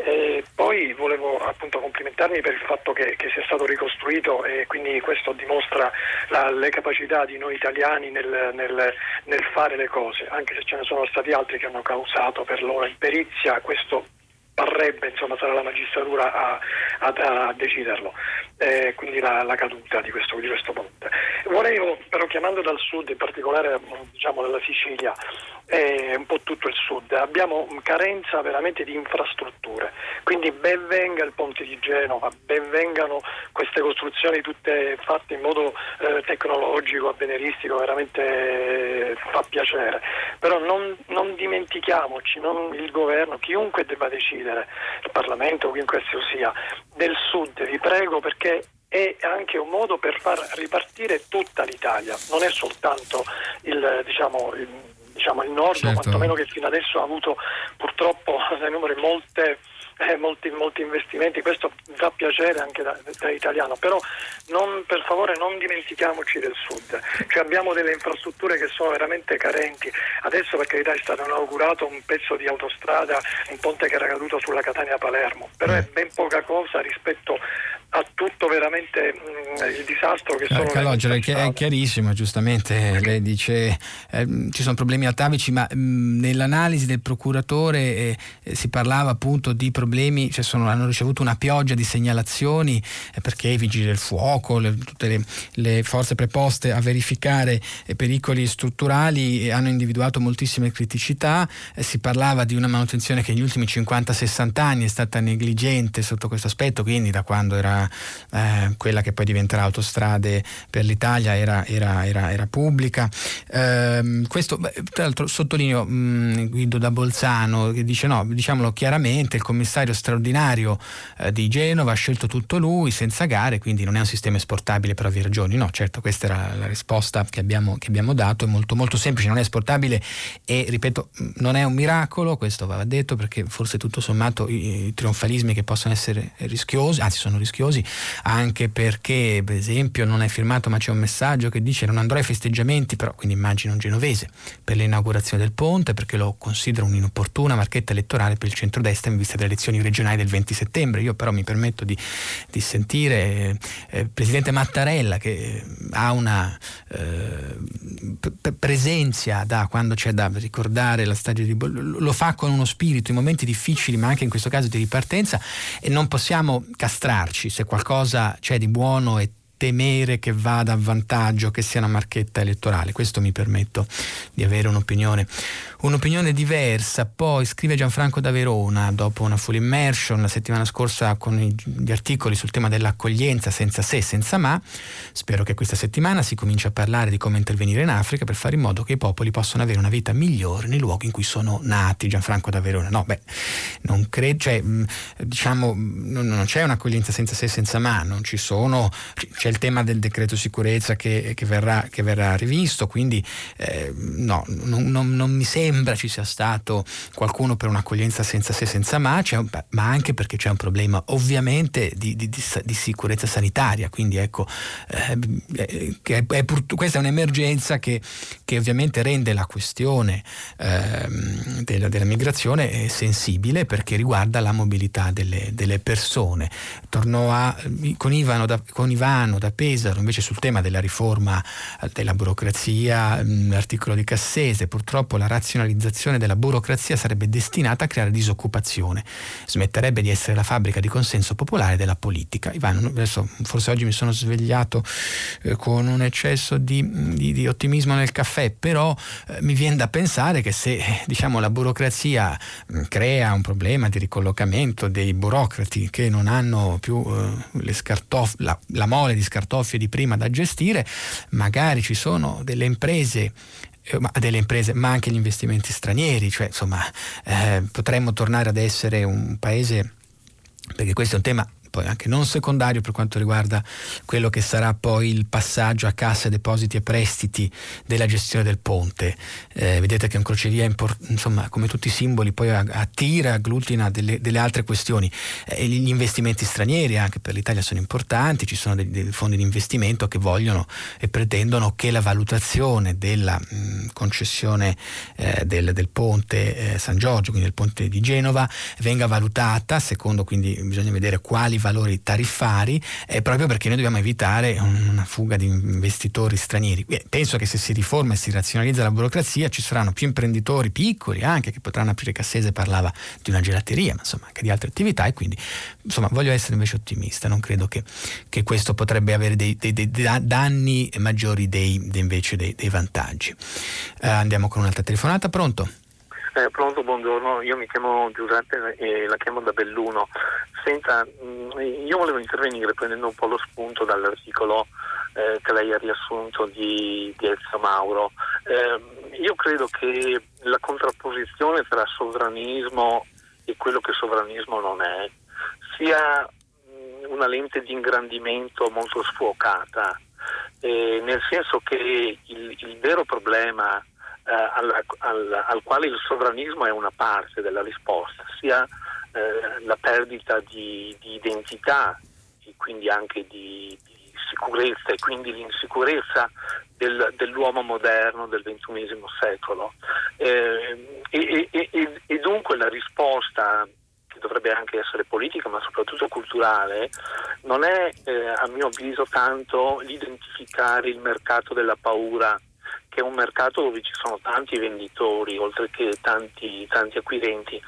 E poi volevo appunto complimentarmi per il fatto che, che sia stato ricostruito e quindi questo dimostra la, le capacità di noi italiani nel, nel nel fare le cose, anche se ce ne sono stati altri che hanno causato per loro imperizia, questo parrebbe, insomma, sarà la magistratura a, a, a deciderlo, eh, quindi la, la caduta di questo, di questo, ponte. Volevo, però chiamando dal sud, in particolare diciamo, dalla Sicilia, e un po' tutto il sud, abbiamo carenza veramente di infrastrutture, quindi ben venga il ponte di Genova, ben vengano queste costruzioni tutte fatte in modo eh, tecnologico, avveniristico, veramente eh, fa piacere, però non, non dimentichiamoci, non il governo, chiunque debba decidere, il Parlamento, chiunque esso sia, del sud, vi prego perché è anche un modo per far ripartire tutta l'Italia, non è soltanto il, diciamo, il diciamo, il nord, certo. quantomeno che fino adesso ha avuto purtroppo dai numeri molte, eh, molti, molti, investimenti, questo fa piacere anche da, da italiano, però non, per favore non dimentichiamoci del sud, cioè abbiamo delle infrastrutture che sono veramente carenti, adesso per carità è stato inaugurato un pezzo di autostrada, un ponte che era caduto sulla Catania-Palermo, però è ben poca cosa rispetto a tutto veramente mh, mm, il disastro che sono eh, Calogero, è chiarissimo giustamente lei dice eh, ci sono problemi atavici ma mh, mm, nell'analisi del procuratore eh, eh, si parlava appunto di problemi cioè sono, hanno ricevuto una pioggia di segnalazioni eh, perché i vigili del fuoco le, tutte le, le, forze preposte a verificare eh, pericoli strutturali hanno individuato moltissime criticità si parlava di una manutenzione che negli ultimi 50-60 anni è stata negligente sotto questo aspetto quindi da quando era eh, quella che poi diventerà autostrade per l'Italia era, era, era, era pubblica. Eh, questo, tra l'altro, sottolineo mh, mm, Guido da Bolzano che dice no, diciamolo chiaramente, il commissario straordinario eh, di Genova ha scelto tutto lui senza gare, quindi non è un sistema esportabile per ovvie ragioni. No, certo, questa era la risposta che abbiamo, che abbiamo dato, è molto, molto semplice, non è esportabile e ripeto, non è un miracolo, questo va detto perché forse tutto sommato i, i trionfalismi che possono essere rischiosi, anzi sono rischiosi, anche perché per esempio non è firmato ma c'è un messaggio che dice non andrò ai festeggiamenti, però quindi immagino un genovese, per l'inaugurazione del ponte perché lo considero un'inopportuna marchetta elettorale per il centrodestra in vista delle elezioni regionali del 20 settembre. Io però mi permetto di, di sentire eh, il Presidente Mattarella che ha una eh, presenza da quando c'è da ricordare la stagione di Bologna, lo fa con uno spirito in momenti difficili ma anche in questo caso di ripartenza e non possiamo castrarci se qualcosa c'è di buono e temere che vada a vantaggio, che sia una marchetta elettorale. Questo mi permetto di avere un'opinione un'opinione diversa. Poi scrive Gianfranco da Verona, dopo una full immersion la settimana scorsa con gli articoli sul tema dell'accoglienza senza se, senza ma. Spero che questa settimana si cominci a parlare di come intervenire in Africa per fare in modo che i popoli possano avere una vita migliore nei luoghi in cui sono nati. Gianfranco da Verona. No, beh, non credo, cioè, diciamo, non, c'è un'accoglienza senza se, senza ma, non ci sono, c'è il tema del decreto sicurezza che, che, verrà, che verrà, rivisto, quindi eh, no, non, non, non mi sembra ci sia stato qualcuno per un'accoglienza senza se senza ma, un, ma anche perché c'è un problema ovviamente di, di, di, di sicurezza sanitaria, quindi ecco, eh, è, è, questa è un'emergenza che, che, ovviamente rende la questione eh, della, della, migrazione sensibile perché riguarda la mobilità delle, delle persone. Tornò a, con, Ivano da, con Ivano da Pesaro invece sul tema della riforma della burocrazia, l'articolo di Cassese, purtroppo la razionalizzazione della burocrazia sarebbe destinata a creare disoccupazione, smetterebbe di essere la fabbrica di consenso popolare della politica. Ivano, adesso forse oggi mi sono svegliato eh, con un eccesso di, di, di, ottimismo nel caffè, però eh, mi viene da pensare che se diciamo, la burocrazia mm, crea un problema di ricollocamento dei burocrati che non hanno più eh, scartof- la, la mole di scartoffie di prima da gestire, magari ci sono delle imprese eh, delle imprese, ma anche gli investimenti stranieri, cioè insomma eh, potremmo tornare ad essere un paese, perché questo è un tema poi anche non secondario per quanto riguarda quello che sarà poi il passaggio a cassa, depositi e prestiti della gestione del ponte. Eh, vedete che un crocevia, import- insomma, come tutti i simboli, poi attira, agglutina delle, delle altre questioni. Eh, gli investimenti stranieri anche per l'Italia sono importanti, ci sono dei, dei fondi di investimento che vogliono e pretendono che la valutazione della mh, concessione eh, del, del, ponte eh, San Giorgio, quindi del ponte di Genova, venga valutata secondo quindi bisogna vedere quali valori tariffari eh, proprio perché noi dobbiamo evitare una fuga di investitori stranieri. Penso che se si riforma e si razionalizza la burocrazia ci saranno più imprenditori piccoli anche che potranno aprire Cassese parlava di una gelateria, ma insomma anche di altre attività e quindi insomma voglio essere invece ottimista, non credo che, che questo potrebbe avere dei, dei, dei danni maggiori dei, invece dei, vantaggi. Eh, andiamo con un'altra telefonata, pronto? Eh, pronto, buongiorno, io mi chiamo Giuseppe e la chiamo da Belluno. Senta, mm, io volevo intervenire prendendo un po' lo spunto dall'articolo eh, che lei ha riassunto di, di Ezio Mauro. Eh, io credo che la contrapposizione tra sovranismo e quello che sovranismo non è sia mm, una lente di ingrandimento molto sfuocata, eh, nel senso che il, il vero problema eh, al, al, al, quale il sovranismo è una parte della risposta, sia eh, la perdita di, di, identità e quindi anche di, di sicurezza e quindi l'insicurezza del, dell'uomo moderno del XXI secolo. Eh, e, e, e, e dunque la risposta che dovrebbe anche essere politica ma soprattutto culturale, non è eh, a mio avviso tanto l'identificare il mercato della paura che è un mercato dove ci sono tanti venditori oltre che tanti, tanti acquirenti,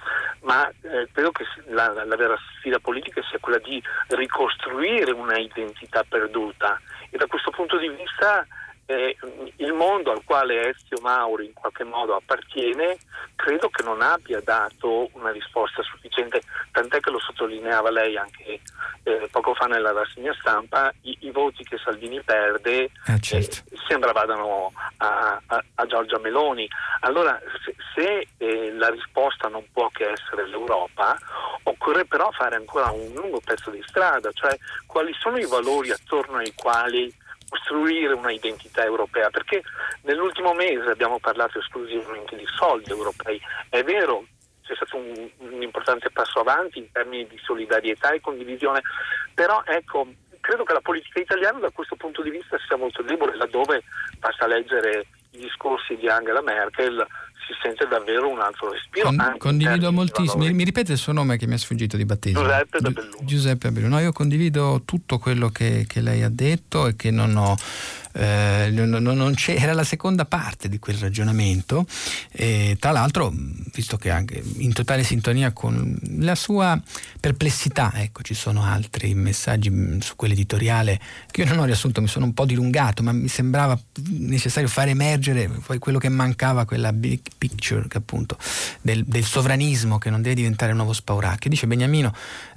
ma eh, credo che la, la, vera sfida politica sia quella di ricostruire una identità perduta. E da questo punto di vista eh, il mondo al quale Ezio Mauri in qualche modo appartiene credo che non abbia dato una risposta sufficiente, tant'è che lo sottolineava lei anche eh, poco fa nella rassegna stampa, i, i voti che Salvini perde ah, certo. eh, sembra vadano a, a, a, Giorgia Meloni. Allora se, se eh, la risposta non può che essere l'Europa, occorre però fare ancora un lungo pezzo di strada, cioè quali sono i valori attorno ai quali costruire una identità europea, perché nell'ultimo mese abbiamo parlato esclusivamente di soldi europei. È vero, c'è stato un, un importante passo avanti in termini di solidarietà e condivisione, però ecco, credo che la politica italiana da questo punto di vista sia molto debole, laddove basta leggere discorsi di Angela Merkel si sente davvero un altro respiro. Con, condivido moltissimo. Mi, mi, ripete il suo nome che mi è sfuggito di battesimo? Giuseppe Belluno. Giuseppe Belluno. No, io condivido tutto quello che, che lei ha detto e che non ho eh, non, non era la seconda parte di quel ragionamento. E tra l'altro visto che anche in totale sintonia con la sua perplessità ecco ci sono altri messaggi mm, su quell'editoriale che io non ho riassunto mi sono un po' dilungato ma mi sembrava necessario far emergere poi quello che mancava quella big picture appunto del, del sovranismo che non deve diventare un nuovo spauracchio. Dice Beniamino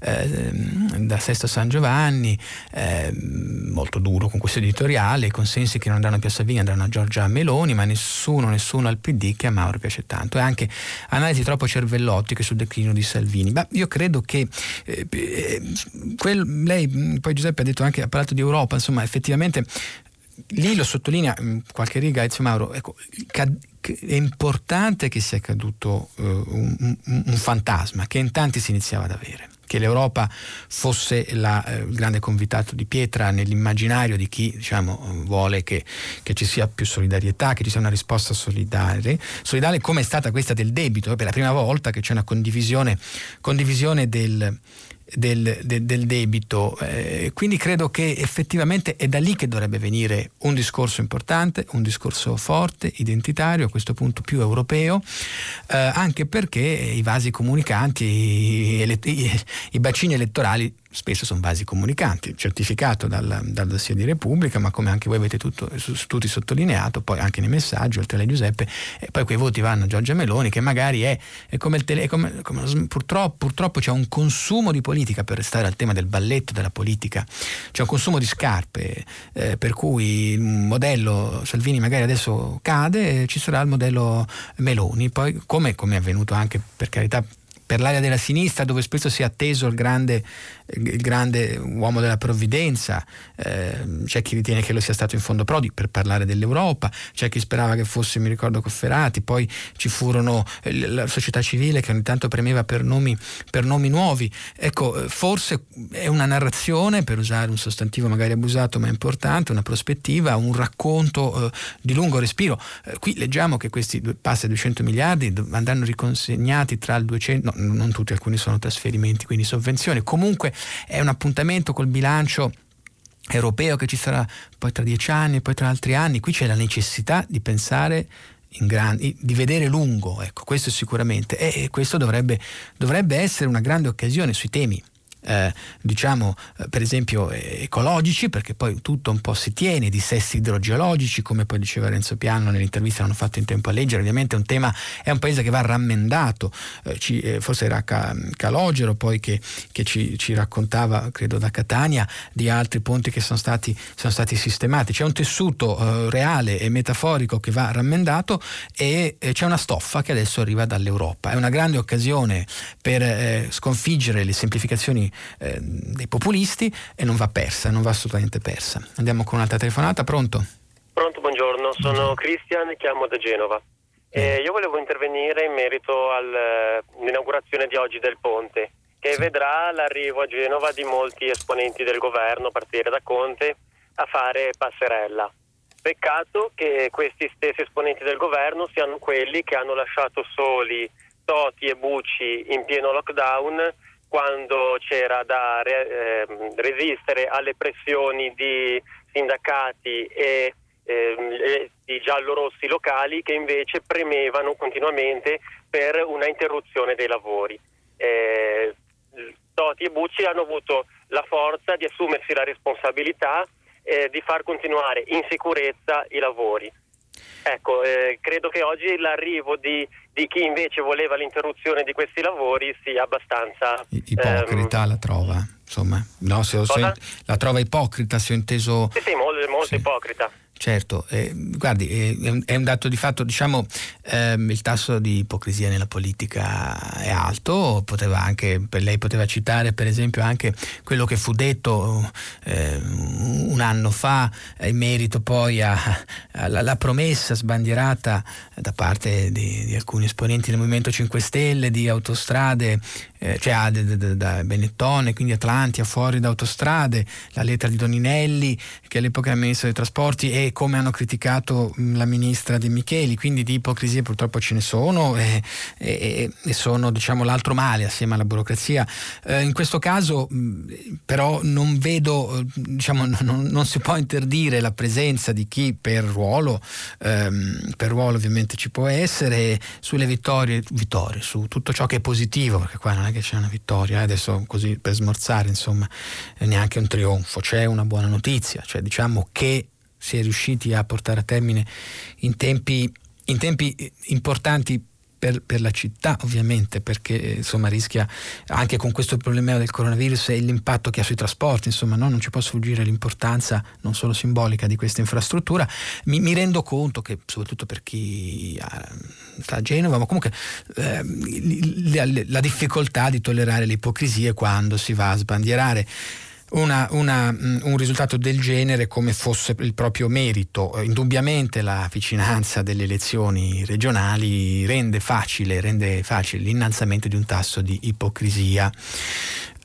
eh, da Sesto San Giovanni eh, molto duro con questo editoriale con consensi che non andranno più a Salvini andranno a Giorgia Meloni, ma nessuno, nessuno al PD che a Mauro piace tanto. E anche analisi troppo cervellotiche sul declino di Salvini. Ma io credo che eh, quel, lei, poi Giuseppe ha detto anche, ha parlato di Europa, insomma, effettivamente lì lo sottolinea in qualche riga Ezio Mauro, ecco, è importante che sia caduto uh, un, un, un fantasma che in tanti si iniziava ad avere che l'Europa fosse la, eh, il grande convitato di pietra nell'immaginario di chi diciamo, vuole che, che, ci sia più solidarietà, che ci sia una risposta solidale, solidale come è stata questa del debito, per la prima volta che c'è una condivisione, condivisione del, del, del, del debito. Eh, quindi credo che effettivamente è da lì che dovrebbe venire un discorso importante, un discorso forte, identitario, a questo punto più europeo, eh, anche perché i vasi comunicanti, i, i, i bacini elettorali spesso sono vasi comunicanti, certificato dal, dal dossier di Repubblica, ma come anche voi avete tutto, tutti sottolineato, poi anche nei messaggi, oltre a lei Giuseppe, e poi quei voti vanno a Giorgia Meloni, che magari è, è come il tele, purtroppo, purtroppo c'è un consumo di politica, per restare al tema del balletto della politica, c'è un consumo di scarpe, eh, per cui il modello Salvini magari adesso cade, ci sarà il modello Meloni, poi come, come è avvenuto anche per carità per l'area della sinistra dove spesso si è atteso il grande il grande uomo della provvidenza, eh, c'è chi ritiene che lo sia stato in fondo Prodi per parlare dell'Europa, c'è chi sperava che fosse, mi ricordo, Cofferati, poi ci furono la società civile che ogni tanto premeva per nomi, per nomi nuovi. Ecco, forse è una narrazione, per usare un sostantivo magari abusato ma importante, una prospettiva, un racconto eh, di lungo respiro. Eh, qui leggiamo che questi passi a 200 miliardi andranno riconsegnati tra il 200, no, non tutti, alcuni sono trasferimenti, quindi sovvenzioni. Comunque è un appuntamento col bilancio europeo che ci sarà poi tra dieci anni, poi tra altri anni. Qui c'è la necessità di pensare Grandi, di vedere lungo, ecco, questo sicuramente, e questo dovrebbe, dovrebbe essere una grande occasione sui temi eh, diciamo eh, per esempio eh, ecologici perché poi tutto un po' si tiene, di sessi idrogeologici come poi diceva Renzo Piano nell'intervista che hanno fatto in tempo a leggere, ovviamente è un tema, è un paese che va rammendato, eh, ci, eh, forse era Calogero poi che, che ci, ci, raccontava credo da Catania di altri ponti che sono stati, sono stati sistemati, c'è un tessuto eh, reale e metaforico che va rammendato e c'è una stoffa che adesso arriva dall'Europa, è una grande occasione per sconfiggere le semplificazioni eh, dei populisti e non va persa, non va assolutamente persa. Andiamo con un'altra telefonata, pronto? Pronto, buongiorno, sono Cristian, chiamo da Genova. Eh, io volevo intervenire in merito all'inaugurazione di oggi del ponte, che sì. vedrà l'arrivo a Genova di molti esponenti del governo, a partire da Conte, a fare passerella. Peccato che questi stessi esponenti del governo siano quelli che hanno lasciato soli Toti e Bucci in pieno lockdown quando c'era da eh, resistere alle pressioni di sindacati e eh, di giallorossi locali che invece premevano continuamente per una interruzione dei lavori. Eh, Toti e Bucci hanno avuto la forza di assumersi la responsabilità eh, di far continuare in sicurezza i lavori. Ecco, eh, credo che oggi l'arrivo di, di, chi invece voleva l'interruzione di questi lavori sia abbastanza... Ipocrita ehm... la trova, insomma, no, se sen- la trova ipocrita se ho inteso... Sì, sì, molto, molto sì. ipocrita. Certo, eh, guardi, eh, è un dato di fatto, diciamo, ehm, il tasso di ipocrisia nella politica è alto, poteva anche, lei poteva citare per esempio anche quello che fu detto eh, un anno fa in merito poi alla promessa sbandierata da parte di, di, alcuni esponenti del Movimento 5 Stelle di autostrade eh, cioè da Benettone, quindi Atlantia, fuori da autostrade, la lettera di Doninelli, che all'epoca era ministro dei trasporti, e come hanno criticato la ministra De Micheli, quindi di ipocrisie purtroppo ce ne sono e, e, e sono diciamo, l'altro male assieme alla burocrazia. Eh, in questo caso però non vedo, diciamo, non, non, si può interdire la presenza di chi per ruolo, ehm, per ruolo ovviamente ci può essere, sulle vittorie, vittorie, su tutto ciò che è positivo, perché qua non è che c'è una vittoria, eh, adesso così per smorzare, insomma, neanche un trionfo, c'è una buona notizia, cioè diciamo che si è riusciti a portare a termine in tempi, in tempi importanti per, per, la città ovviamente perché insomma rischia anche con questo problema del coronavirus e l'impatto che ha sui trasporti insomma no? non ci può sfuggire l'importanza non solo simbolica di questa infrastruttura mi, mi rendo conto che soprattutto per chi sta a Genova ma comunque eh, la, la difficoltà di tollerare le ipocrisie quando si va a sbandierare una, una, mm, un risultato del genere come fosse il proprio merito. Indubbiamente la vicinanza delle elezioni regionali rende facile, rende facile l'innalzamento di un tasso di ipocrisia.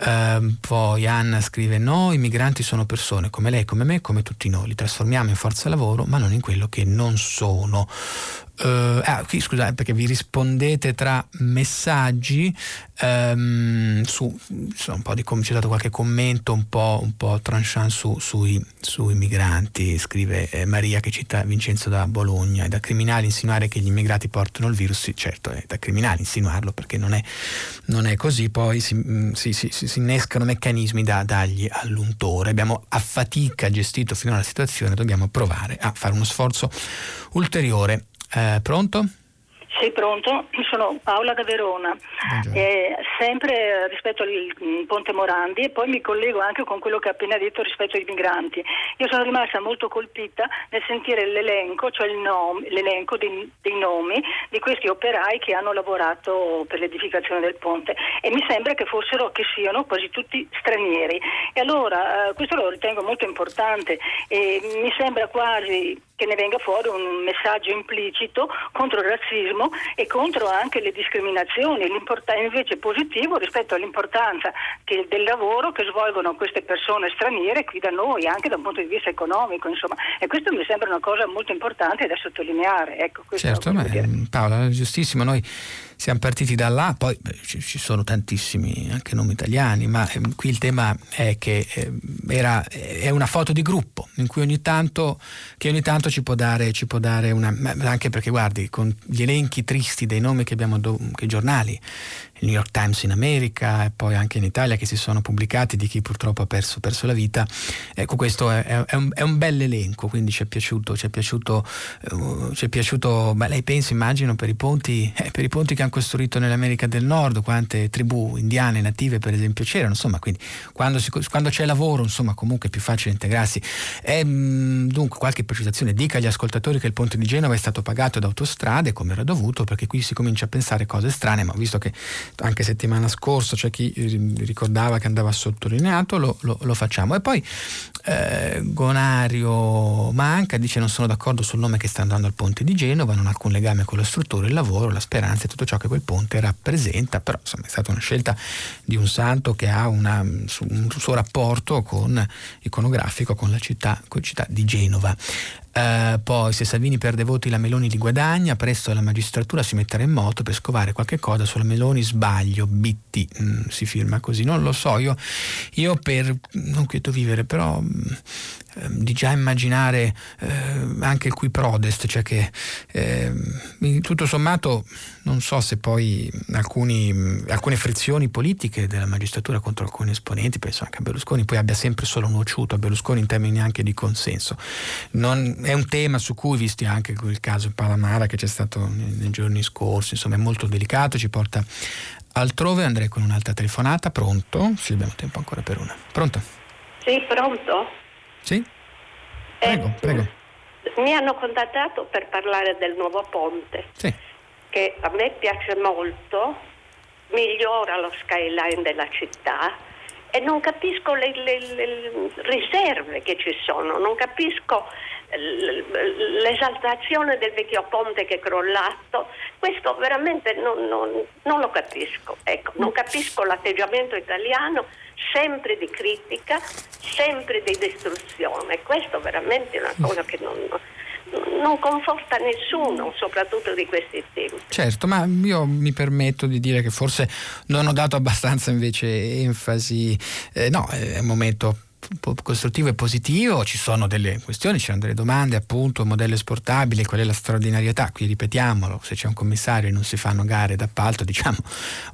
Uh, poi Anna scrive: No, i migranti sono persone come lei, come me, come tutti noi. Li trasformiamo in forza lavoro, ma non in quello che non sono. Uh, ah, qui scusate perché vi rispondete tra messaggi um, su, un po' di c'è dato qualche commento un po', un po tranchant su, sui, sui, migranti scrive eh, Maria che cita Vincenzo da Bologna. È da criminali insinuare che gli immigrati portano il virus? Sì certo è da criminali insinuarlo perché non è, non è così. Poi si, mm, si, si, si, innescano meccanismi da dargli all'untore abbiamo a fatica gestito finora la situazione dobbiamo provare a fare uno sforzo ulteriore eh, pronto? Sì, pronto, sono Paola da Verona, eh, sempre rispetto al Ponte Morandi e poi mi collego anche con quello che ha appena detto rispetto ai migranti. Io sono rimasta molto colpita nel sentire l'elenco, cioè nome, l'elenco dei, dei, nomi di questi operai che hanno lavorato per l'edificazione del ponte e mi sembra che fossero, che siano quasi tutti stranieri. E allora eh, questo lo ritengo molto importante e mi sembra quasi che ne venga fuori un messaggio implicito contro il razzismo e contro anche le discriminazioni, invece positivo rispetto all'importanza che, del lavoro che svolgono queste persone straniere qui da noi, anche da un punto di vista economico, insomma. E questo mi sembra una cosa molto importante da sottolineare. Ecco, certo, ma, Paola, giustissimo, noi siamo partiti da là, poi ci, ci, sono tantissimi anche nomi italiani, ma eh, qui il tema è che eh, era, è una foto di gruppo in cui ogni tanto, che ogni tanto ci può dare, ci può dare una... anche perché guardi, con gli elenchi tristi dei nomi che abbiamo, che i giornali il New York Times in America e poi anche in Italia che si sono pubblicati di chi purtroppo ha perso, perso la vita. Ecco, questo è, è, un, è, un, bel elenco, quindi ci è piaciuto, ci è piaciuto, uh, ci è piaciuto beh, lei pensa, immagino, per i, ponti, eh, per i ponti che hanno costruito nell'America del Nord, quante tribù indiane native per esempio c'erano, insomma, quindi quando, si, quando c'è lavoro, insomma, comunque è più facile integrarsi. E, mh, dunque, qualche precisazione, dica agli ascoltatori che il ponte di Genova è stato pagato da autostrade come era dovuto, perché qui si comincia a pensare cose strane, ma visto che anche settimana scorsa c'è chi ricordava che andava sottolineato, lo, lo, lo facciamo. E poi eh, Gonario Manca dice non sono d'accordo sul nome che sta andando al ponte di Genova, non ha alcun legame con la struttura, il lavoro, la speranza e tutto ciò che quel ponte rappresenta, però insomma è stata una scelta di un santo che ha una, un suo rapporto con, iconografico con la città, con la città di Genova. Uh, poi se Salvini perde voti la Meloni li guadagna, presto la magistratura si metterà in moto per scovare qualche cosa sulla Meloni, sbaglio, BT, mm, si firma così, non lo so, io, io per, non quieto vivere, però Ehm, di già immaginare eh, anche il qui prodest, cioè che eh, tutto sommato non so se poi alcuni, alcune frizioni politiche della magistratura contro alcuni esponenti, penso anche a Berlusconi, poi abbia sempre solo nuociuto a Berlusconi in termini anche di consenso. Non, è un tema su cui, visti anche il caso Palamara che c'è stato nei giorni scorsi, insomma è molto delicato, ci porta altrove, andrei con un'altra telefonata, pronto? Sì, abbiamo tempo ancora per una. Pronto? Sì, pronto? Sì? Prego, eh, prego. Mi hanno contattato per parlare del nuovo ponte, sì. che a me piace molto, migliora lo skyline della città e non capisco le, le, le riserve che ci sono, non capisco l'esaltazione del vecchio ponte che è crollato, questo veramente non, non, non lo capisco. Ecco, non capisco l'atteggiamento italiano sempre di critica, sempre di distruzione. Questo veramente è una cosa che non, non conforta nessuno, soprattutto di questi temi. Certo, ma io mi permetto di dire che forse non ho dato abbastanza invece enfasi. Eh, no, è un momento costruttivo e positivo, ci sono delle questioni, ci sono delle domande, appunto, modello esportabile, qual è la straordinarietà, qui ripetiamolo, se c'è un commissario e non si fanno gare d'appalto, diciamo,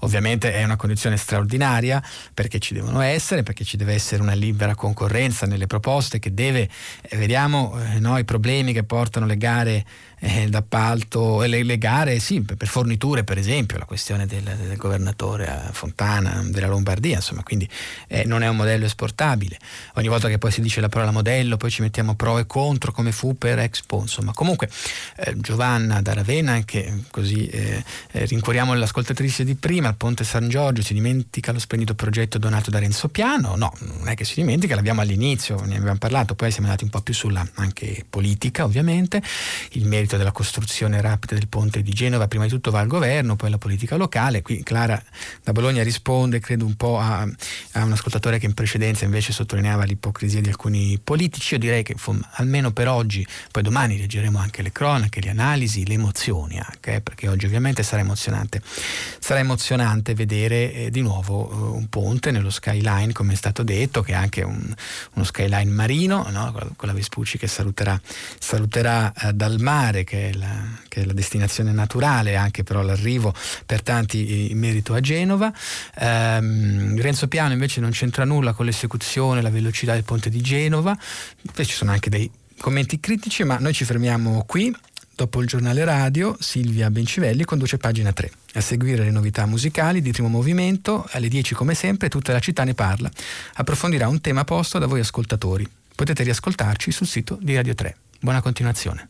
ovviamente è una condizione straordinaria perché ci devono essere, perché ci deve essere una libera concorrenza nelle proposte che deve, eh, vediamo eh, no, i problemi che portano le gare eh, d'appalto e le, le, gare sì, per forniture per esempio, la questione del, del governatore Fontana della Lombardia, insomma, quindi eh, non è un modello esportabile. Ogni volta che poi si dice la parola modello poi ci mettiamo pro e contro come fu per Expo, insomma. Comunque eh, Giovanna da Ravenna, che così eh, eh, rincuoriamo l'ascoltatrice di prima, al Ponte San Giorgio, si dimentica lo splendido progetto donato da Renzo Piano? No, non è che si dimentica, l'abbiamo all'inizio, ne abbiamo parlato, poi siamo andati un po' più sulla anche politica ovviamente, il merito merito della costruzione rapida del ponte di Genova, prima di tutto va al governo, poi alla politica locale. Qui Clara da Bologna risponde, credo, un po' a, a un ascoltatore che in precedenza invece sottolineava l'ipocrisia di alcuni politici. Io direi che almeno per oggi, poi domani leggeremo anche le cronache, le analisi, le emozioni anche, eh, perché oggi ovviamente sarà emozionante. Sarà emozionante vedere eh, di nuovo eh, un ponte nello skyline, come è stato detto, che è anche un, uno skyline marino, no? con la Vespucci che saluterà, saluterà eh, dal mare mare che è, la, che è la, destinazione naturale anche però l'arrivo per tanti in merito a Genova. Ehm, Renzo Piano invece non c'entra nulla con l'esecuzione, la velocità del ponte di Genova, poi ci sono anche dei commenti critici, ma noi ci fermiamo qui. Dopo il giornale radio, Silvia Bencivelli conduce pagina 3. A seguire le novità musicali di primo movimento, alle 10 come sempre tutta la città ne parla. Approfondirà un tema posto da voi ascoltatori. Potete riascoltarci sul sito di Radio 3. Buona continuazione.